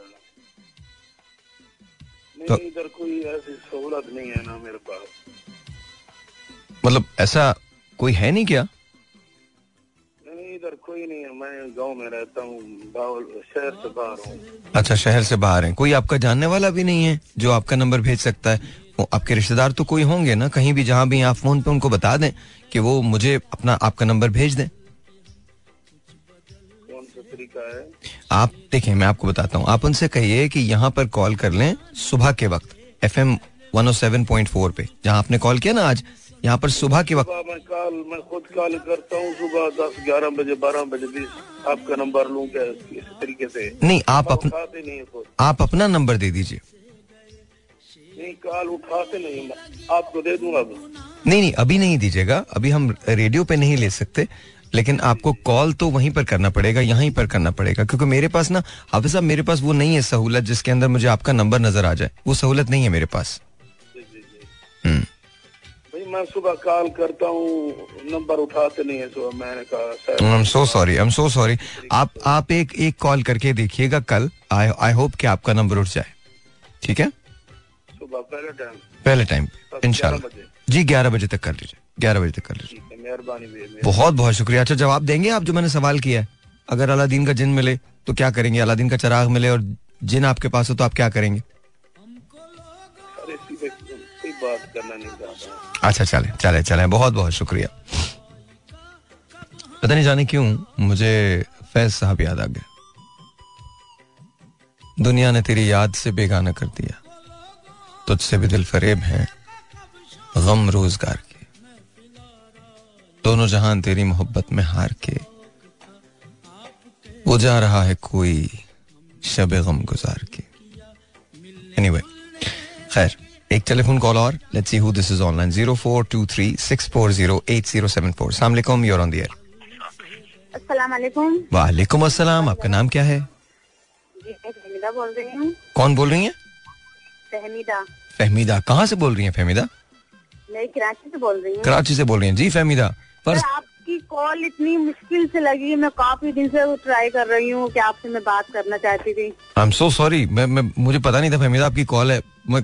तो- इधर कोई ऐसी सहूलत नहीं है ना मेरे पास। मतलब ऐसा कोई है नहीं क्या? नहीं इधर कोई नहीं है। मैं गाँव में रहता हूँ शहर से बाहर हूँ। अच्छा शहर से बाहर है। कोई आपका जानने वाला भी नहीं है जो आपका नंबर भेज सकता है? आपके रिश्तेदार तो कोई होंगे ना कहीं भी जहाँ भी आप फ़ोन पे उनको बता दें कि वो मुझे अपना आपका नंबर भेज दें। कौन सा तरीका है? आप देखें मैं आपको बताता हूँ। आप उनसे कहिए कि यहाँ पर कॉल कर लें सुबह के वक्त F M one seven point four पे। जहाँ आपने कॉल किया ना आज यहाँ पर सुबह के वक्त। मैं कॉल मैं खुद कॉल करता हूँ सुबह दस ग्यारह बजे बारह बजे भी आपका नंबर लूँ क्या इस तरीके से? नहीं आप अपना नहीं आप अपना नंबर दे दीजिए। नहीं कॉल उठाते नहीं आपको दे दूँगा नहीं नहीं अभी नहीं दीजिएगा। अभी हम रेडियो पे नहीं ले सकते लेकिन आपको कॉल तो वहीं पर करना पड़ेगा यहीं पर करना पड़ेगा क्योंकि मेरे पास ना हाफिज साहब मेरे पास वो नहीं है सहूलत जिसके अंदर मुझे आपका नंबर नज़र आ जाए। वो सहूलत नहीं है मेरे पास। हम्म। भाई मैं सुबह कॉल करता हूँ नंबर उठाते नहीं है सुबह मैंने कहा sir. I am so sorry I am so sorry आप आप एक एक कॉल करके देखिएगा कल। आई आई होप कि आपका नंबर उठ जाए। ठीक है? पहले टाइम पहले टाइम बस इंशाल्लाह 11 बजे। जी ग्यारह बजे तक कर लीजिए ग्यारह बजे तक कर लीजिए मेहरबानी बहुत बहुत शुक्रिया। अच्छा जवाब देंगे आप जो मैंने सवाल किया है? अगर अलादीन का जिन मिले तो क्या करेंगे? अलादीन का चराग मिले और जिन आपके पास हो तो आप क्या करेंगे? अच्छा चले चले चले। बहुत बहुत शुक्रिया। पता नहीं जाने क्यों मुझे फैज साहब याद आ गए। दुनिया ने तेरी याद से बेगाना कर दिया। तुझसे भी दिल फरेब है गम रोज़गार के। दोनों जहाँ तेरी मोहब्बत में हार के वो जा रहा है कोई शब गम गुजार के। एनीवे खैर एक टेलीफोन कॉल और let's see who this is online 04236408074 अस्सलाम वालेकुम you are on the air अस्सलाम वालेकुम वालेकुम अस्सलाम आपका नाम क्या है? बोल रही हूँ। कौन बोल रही हैं? फहमीदा। फहमीदा। कहाँ से बोल रही हैं फहमीदा? मैं कराची से बोल रही हूँ। कराची से बोल रही हैं। जी फहमीदा। पर आपकी कॉल इतनी मुश्किल से लगी मैं काफ़ी दिन से ट्राई कर रही हूँ कि आपसे मैं बात करना चाहती थी। आई एम सो सॉरी मैं मैं मुझे पता नहीं था फहमीदा आपकी कॉल है। मैं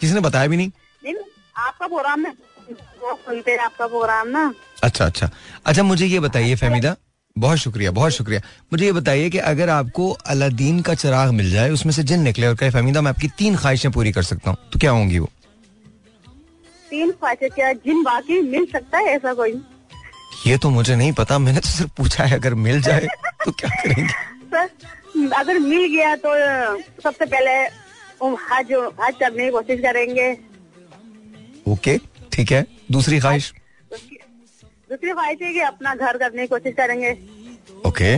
किसी ने बताया भी नहीं? नहीं आपका प्रोग्राम वो सुनते हैं आपका प्रोग्राम ना। अच्छा अच्छा। अच्छा मुझे ये बताइए फहमीदा। बहुत शुक्रिया बहुत शुक्रिया। मुझे ये बताइए कि अगर आपको अलादीन का चिराग मिल जाए उसमें से जिन निकले और कहे फहमीदा मैं आपकी तीन ख्वाहिशें पूरी कर सकता हूँ तो क्या होंगी वो? तीन ख्वाहिशें क्या जिन बाकी मिल सकता है ऐसा कोई? ये तो मुझे नहीं पता मैंने तो सिर्फ़ पूछा है अगर मिल जाए तो क्या करेंगे? सर अगर मिल गया तो सबसे पहले हज हज करने की कोशिश करेंगे। ओके ठीक है। दूसरी ख्वाहिश? दूसरी ख्वाहिश है कि अपना घर करने की कोशिश करेंगे। ओके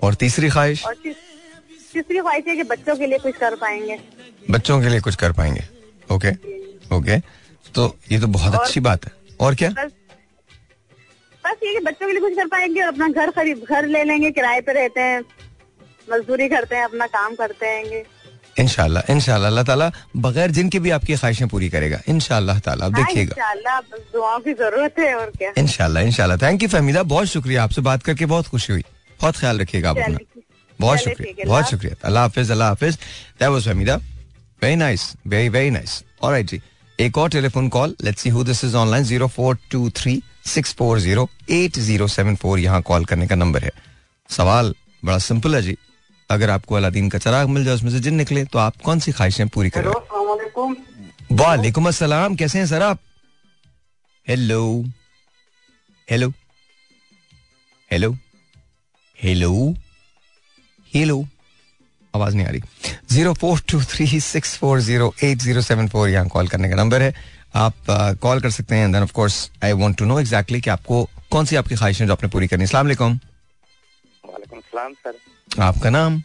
और तीसरी ख्वाहिश? और तीसरी ख्वाहिश है कि बच्चों के लिए कुछ कर पाएँगे। बच्चों के लिए कुछ कर पाएँगे। ओके ओके तो ये तो बहुत अच्छी बात है। और क्या? बस बस ये कि बच्चों के लिए कुछ कर पाएँगे और अपना घर खरीद घर ले लेंगे किराए पे रहते हैं मजदूरी करते हैं अपना काम करते रहेंगे इनशाला इनशाला अल्लाह ताला बगैर जिनकी भी आपकी ख्वाहिशें पूरी करेगा। इनशाला ताला आप हाँ, देखिएगा। दुआओं की ज़रूरत है और क्या। इनशाला इनशाला थैंक यू फहमीदा बहुत शुक्रिया आपसे बात करके बहुत खुशी हुई। बहुत ख्याल रखिएगा आप अपना। बहुत शुक्रिया बहुत शुक्रिया। अल्लाह हाफिज अल्लाह हाफिज। That was Fahmida. Very nice very very nice alright जी। एक और telephone call let's see who this is online 04236408074 यहाँ कॉल करने का नंबर है। सवाल बड़ा सिंपल है जी। अगर आपको अलादीन का चराग मिल जाए उसमें से जिन निकले तो आप कौन सी ख्वाहिशें पूरी करें? वालेकुम। वालेकुम अस्सलाम कैसे हैं सर आप? Hello hello hello hello hello आवाज़ नहीं आ रही। Zero four two three six four zero eight zero seven four यहाँ कॉल करने का नंबर है। आप कॉल कर सकते हैं then of course I want to know exactly कि आपको कौन सी आपकी ख्वाहिशें जो आपने पूरी करनी अस्सलाम वालेकुम सलाम सर। आपका नाम?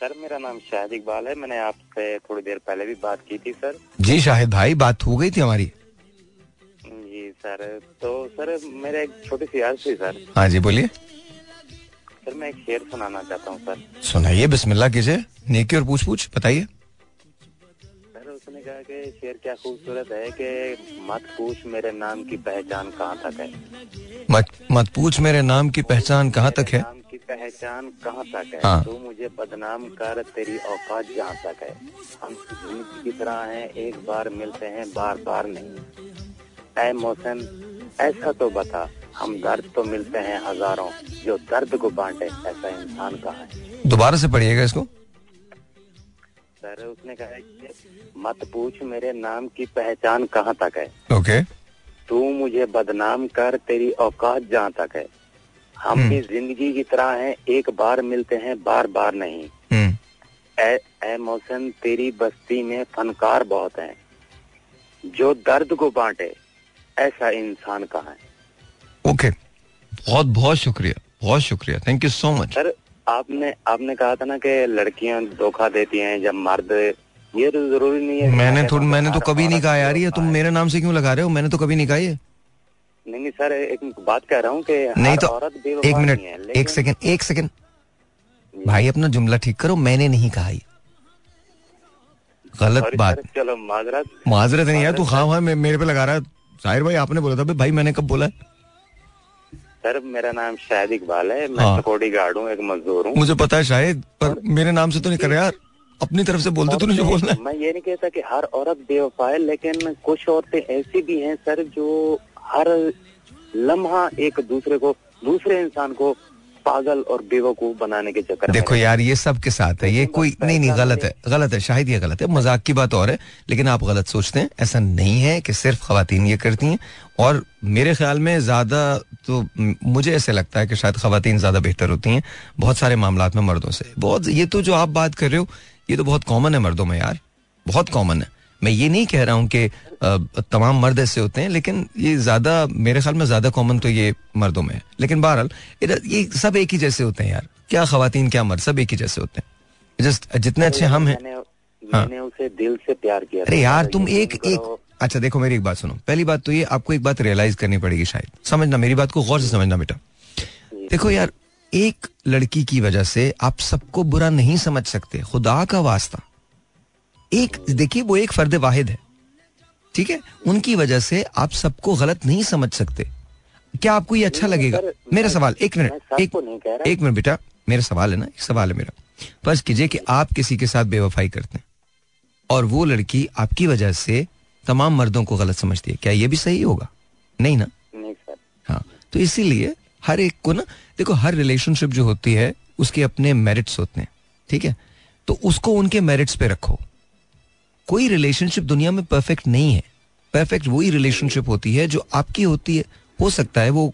सर मेरा नाम शाहिद इकबाल है। मैंने आपसे थोड़ी देर पहले भी बात की थी सर। जी शाहिद भाई बात हो गई थी हमारी। जी सर। तो सर मेरे एक छोटी सी अर्ज़ थी सर। हाँ जी बोलिए। सर मैं एक शेर सुनाना चाहता हूँ सर। सुनाइए बिस्मिल्लाह कीजिए। नेकी और पूछ पूछ बताइए। सर उसने कहा कि शेर क्या खूबसूरत है कि मत पूछ मेरे नाम की पहचान कहाँ तक है। मत मत पूछ मेरे नाम की पहचान कहाँ तक है? पहचान कहाँ तक है? हाँ। तू मुझे बदनाम कर तेरी औकात जहाँ तक है। हम ज़िंदगी की तरह हैं एक बार मिलते हैं बार बार नहीं। ऐ मौसम ऐसा तो बता हम दर्द तो मिलते हैं हज़ारों जो दर्द को बांटे ऐसा इंसान कहाँ है? दोबारा से पढ़िएगा इसको। सर उसने कहा मत पूछ मेरे नाम की पहचान कहाँ तक है। ओके। तू मुझे बदनाम कर तेरी औकात जहाँ तक है। हम भी ज़िंदगी की तरह हैं एक बार मिलते हैं बार बार नहीं। हम्म। मौसम तेरी बस्ती में फनकार बहुत हैं। जो दर्द को बांटे ऐसा इंसान कहाँ है? ओके। बहुत बहुत शुक्रिया बहुत शुक्रिया। Thank you so much sir आपने आपने कहा था ना कि लड़कियाँ धोखा देती हैं जब मर्द ये तो ज़रूरी नहीं है मैंने थोड़ी मैंने तो कभी नहीं कहा यार ये तुम मेरे नाम से क्यों लगा रहे हो? मैंने तो कभी नहीं कहा ये। नहीं नहीं सर एक बात कह रहा हूँ कि नहीं तो औरत एक मिनट एक सेकंड एक सेकंड। भाई अपना जुमला ठीक करो मैंने नहीं कहा ये। गलत बात। चलो माजरत माजरत नहीं यार तू हाँ हाँ मेरे पे लगा रहा है। साहिर भाई आपने बोला था भाई, मैंने कब बोला है? सर मेरा नाम शाहिद इकबाल है। मैं हाँ। सिक्योरिटी गार्ड हूँ एक मजदूर हूँ। मुझे पता है शायद पर मेरे नाम से तो नहीं कर यार। अपनी तरफ़ से बोल दे तूने जो बोलना है। मैं ये नहीं कहता कि हर औरत बेवफा है लेकिन कुछ औरतें ऐसी भी हैं सर जो हर लम्हा एक दूसरे को दूसरे इंसान को पागल और बेवकूफ़ बनाने के चक्कर देखो यार ये सब के साथ है ये कोई नहीं नहीं गलत है गलत है शायद ये गलत है मज़ाक की बात और है लेकिन आप गलत सोचते हैं ऐसा नहीं है कि सिर्फ़ खातन ये करती हैं और मेरे ख्याल में ज़्यादा तो मुझे ऐसे लगता है कि शायद खातन ज़्यादा बेहतर होती हैं बहुत सारे मामला में मर्दों से। बहुत ये तो जो आप बात कर रहे हो ये तो बहुत कॉमन है मर्दों में यार बहुत कॉमन है। मैं ये नहीं कह रहा हूँ कि तमाम मर्द ऐसे होते हैं लेकिन ये ज़्यादा मेरे ख्याल में ज़्यादा कॉमन तो ये मर्दों में है। लेकिन बहरहाल ये सब एक ही जैसे होते हैं यार। क्या खातन क्या मर्द सब एक ही जैसे होते हैं। जस्ट जितने अच्छे हम हैं। मैंने हाँ। उसे दिल से प्यार किया अरे यार तुम एक एक अच्छा देखो मेरी एक बात सुनो। पहली बात तो ये आपको एक बात रियलाइज़ करनी पड़ेगी शायद। समझना मेरी बात को गौर से समझना बेटा। देखो यार एक लड़की की वजह से आप सबको बुरा नहीं समझ सकते। खुदा का वास्ता। एक देखिए वो एक फर्द वाहिद है। ठीक है? उनकी वजह से आप सबको गलत नहीं समझ सकते। क्या आपको ये अच्छा लगेगा? मेरा सवाल एक मिनट एक। एक मिनट बेटा मेरा सवाल है ना एक सवाल है मेरा। फ़र्ज़ कीजिए कि आप किसी के साथ बेवफाई करते हैं और वो लड़की आपकी वजह से तमाम मर्दों को गलत समझती है। क्या ये भी सही होगा? नहीं ना? नहीं हाँ तो इसीलिए हर एक को ना देखो हर रिलेशनशिप जो होती है उसके अपने मेरिट्स होते हैं। ठीक है? तो उसको उनके मेरिट्स पे रखो। कोई रिलेशनशिप दुनिया में परफेक्ट नहीं है। परफेक्ट वही रिलेशनशिप होती है जो आपकी होती है। हो सकता है वो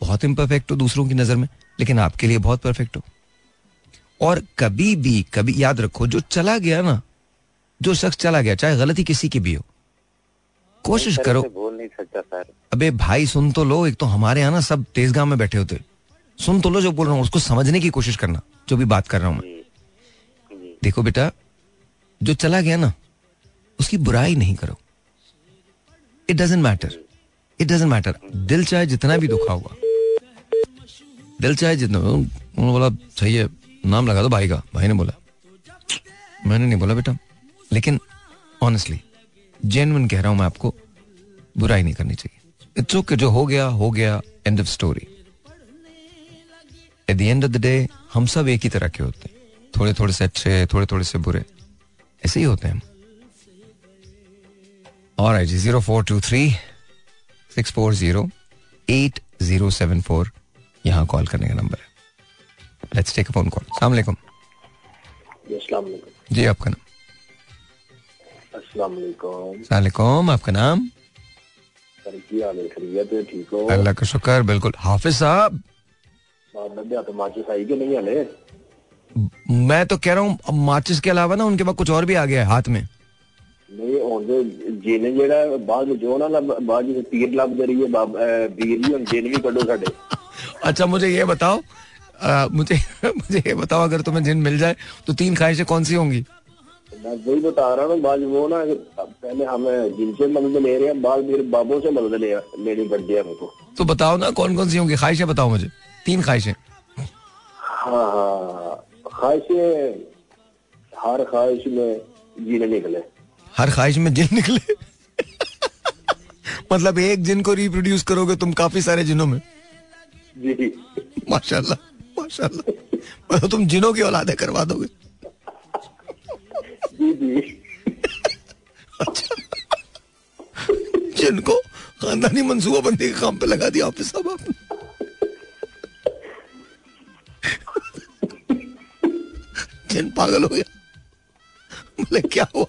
बहुत इम्परफेक्ट हो दूसरों की नज़र में लेकिन आपके लिए बहुत परफेक्ट हो। और कभी भी कभी याद रखो जो चला गया ना जो शख्स चला गया चाहे गलती किसी की भी हो कोशिश करो। बोल नहीं सकता सर। अबे भाई सुन तो लो एक तो हमारे यहाँ ना सब तेजगांव में बैठे होते सुन तो लो जो बोल रहा हूँ उसको समझने की कोशिश करना जो भी बात कर रहा हूँ मैं। देखो बेटा जो चला गया ना उसकी बुराई नहीं करो। It doesn't matter it doesn't matter दिल चाहे जितना भी दुखा हुआ। दिल चाहे जितना उन्होंने बोला, सही है, नाम लगा दो भाई का। भाई ने बोला, मैंने नहीं बोला बेटा। लेकिन ऑनेस्टली जेनवन कह रहा हूँ मैं आपको, बुराई नहीं करनी चाहिए। इट्स ओके जो हो गया हो गया end of story at the end of the day हम सब एक ही तरह के होते हैं। थोड़े थोड़े से अच्छे थोड़े थोड़े से बुरे। ऐसे ही होते हैं हम। और जी zero four two three six four zero eight zero seven four यहाँ कॉल करने का नंबर है। लेट्स टेक फ़ोन कॉल सलाम वालेकुम। जी आपका नाम? अस्सलाम वालेकुम। सलाम आपका नाम? अल्लाह का शुक्र बिल्कुल। हाफिज साहब? आई मैं तो कह रहा हूँ माचिस के अलावा ना उनके पास कुछ और भी आ गया है हाथ में। ਨਹੀਂ ਹੁਣ ਤੇ ਜਿਨ ਜਿਹੜਾ ਬਾਅਦ ਵਿੱਚ ਉਹ ਨਾ ਲੱਭ- ਬਾਅਦ ਵਿੱਚ ਪੀਰ ਲੱਭਦੇ ਰਹੀਏ ਬਾਬ- ਅਹ ਵੀਰ ਜੀ ਹੁਣ ਜਿਨ ਵੀ ਕੱਢੋ ਸਾਡੇ अच्छा मुझे ये बताओ आ, मुझे मुझे ये बताओ अगर तुम्हें जिन मिल जाए तो तीन ख्वाहिशें कौन सी होंगी मैं वही बता रहा हूँ बाद वो ना पहले हमें जिनसे मदद ले रहे हैं बाद मेरे बाबों से मदद ले लेनी पड़ती है हमको तो बताओ ना कौन कौन सी होंगी ख्वाहिशें बताओ मुझे तीन ख्वाहिशें हाँ हाँ ख्वाहिशें हर ख्वाहिश में जीने निकले हर ख्वाहिश में जिन निकले। मतलब एक जिन को रिप्रोड्यूस करोगे तुम काफ़ी सारे जिनों में। जी। माशाल्लाह माशाल्लाह। मतलब तुम जिनों की औलादे करवा दोगे। जी जी। अच्छा। जिनको खानदानी मनसूबा बंदी के काम पे लगा दिया ऑफ़िस साहब आपने जिन पागल हो गया। बोले क्या हुआ?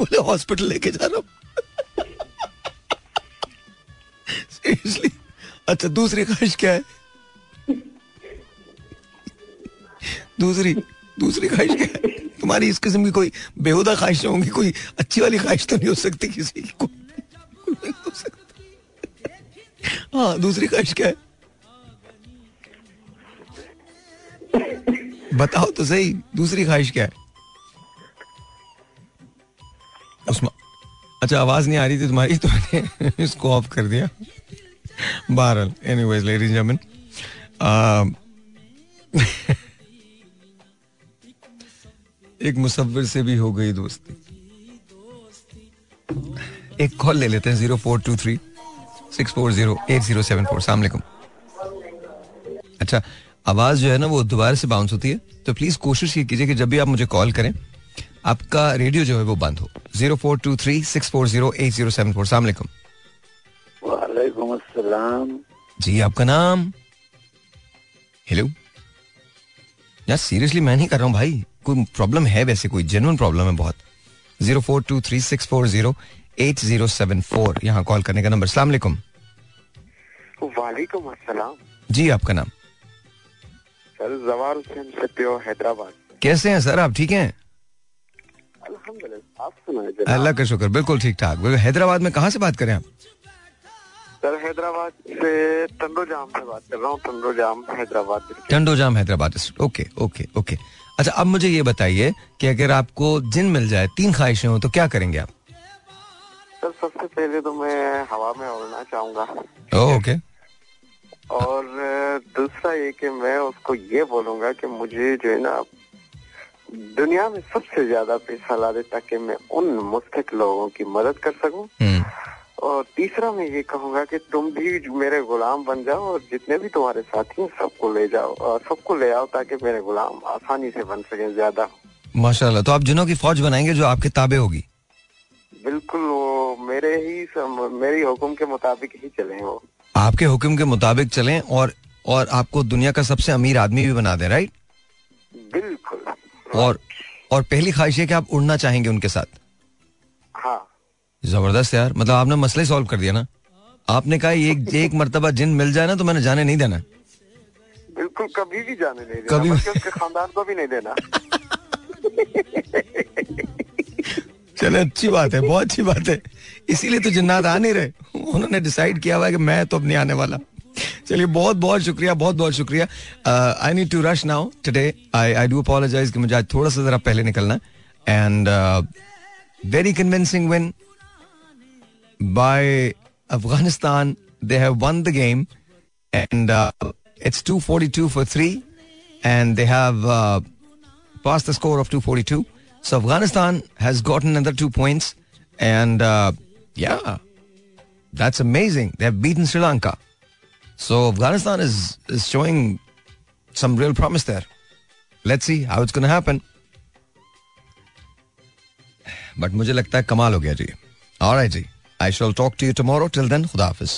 बोले, हॉस्पिटल लेके जा रहा हूँ. अच्छा दूसरी ख्वाहिश क्या है? दूसरी दूसरी ख्वाहिश क्या है? तुम्हारी इस किस्म की कोई बेहुदा ख्वाहिश होंगी, कोई अच्छी वाली ख्वाहिश तो नहीं हो सकती किसी की। हाँ दूसरी ख्वाहिश क्या है? बताओ तो सही, दूसरी ख्वाहिश क्या है? अच्छा आवाज़ नहीं आ रही थी तुम्हारी तो मैंने इसको ऑफ़ कर दिया। बहरहाल एनीवेज लेडीज़ जमिन एक मुसव्विर से भी हो गई दोस्ती। एक कॉल ले लेते हैं zero four two three six four zero eight zero seven four सलामकुम अच्छा आवाज़ जो है ना, वो दोबारा से बाउंस होती है तो प्लीज़ कोशिश ये कीजिए कि जब भी आप मुझे कॉल करें आपका रेडियो जो है वो बंद हो। Zero four two three six four zero eight zero seven four. सलामकुम वालेकुम। अस्सलाम। जी आपका नाम? हेलो यार सीरियसली मैं नहीं कर रहा हूँ भाई। कोई प्रॉब्लम है वैसे कोई जेनुअन प्रॉब्लम है बहुत। Zero four two three six four zero eight zero seven four यहाँ कॉल करने का नंबर सलामकुम वालेकुम। अस्सलाम। जी आपका नाम? सर जवार हुसैन से हैदराबाद। कैसे हैं सर आप ठीक हैं? अल्लाह का शुक्र बिल्कुल ठीक ठाक। हैदराबाद में कहाँ से बात करें आप? सर हैदराबाद से टंडो जाम से बात कर रहा हूँ Tando Jam Hyderabad Tando Jam Hyderabad okay okay okay. अच्छा अब मुझे ये बताइए कि अगर आपको जिन मिल जाए तीन ख्वाहिशें हो तो क्या करेंगे आप? सर सबसे पहले तो मैं हवा में उड़ना चाहूँगा। ओके। और दूसरा ये कि मैं उसको ये बोलूँगा कि मुझे जो है ना दुनिया में सबसे ज़्यादा पैसा ला दे ताकि मैं उन मुस्तक लोगों की मदद कर सकूँ। और तीसरा मैं ये कहूँगा कि तुम भी मेरे गुलाम बन जाओ और जितने भी तुम्हारे साथी हैं सबको ले जाओ और सबको ले आओ ताकि मेरे गुलाम आसानी से बन सके ज़्यादा माशाल्लाह तो आप जिनों की फौज बनाएँगे जो आपके ताबे होगी? बिल्कुल वो मेरे ही सम, मेरी हुक्म के मुताबिक ही चले वो। आपके हुक्म के मुताबिक चले और और आपको दुनिया का सबसे अमीर आदमी भी बना दे राइट बिल्कुल। और और पहली ख्वाहिश है कि आप उड़ना चाहेंगे उनके साथ। हाँ। ज़बरदस्त यार मतलब आपने मसले सॉल्व कर दिया ना। आपने कहा एक एक मर्तबा जिन मिल जाए ना तो मैंने जाने नहीं देना। बिल्कुल कभी भी जाने नहीं देना कभी- उसके खानदान को भी नहीं देना। चले अच्छी बात है बहुत अच्छी बात है। इसीलिए तो जिन्नात आ नहीं रहे। उन्होंने डिसाइड किया हुआ है कि मैं तो अब नहीं आने वाला। चलिए बहुत बहुत शुक्रिया बहुत बहुत शुक्रिया I need to rush now today I I do apologize कि मुझे आज थोड़ा सा जरा पहले निकलना and very convincing win by Afghanistan they have won the game and it's 242 for 3 and they have uh, passed the score of 242 so afghanistan has gotten another two points and uh, yeah that's amazing they have beaten sri lanka so afghanistan is is showing some real promise there let's see how it's going to happen but मुझे लगता है कमाल हो गया जी all right ji I shall talk to you tomorrow till then खुदा हाफिज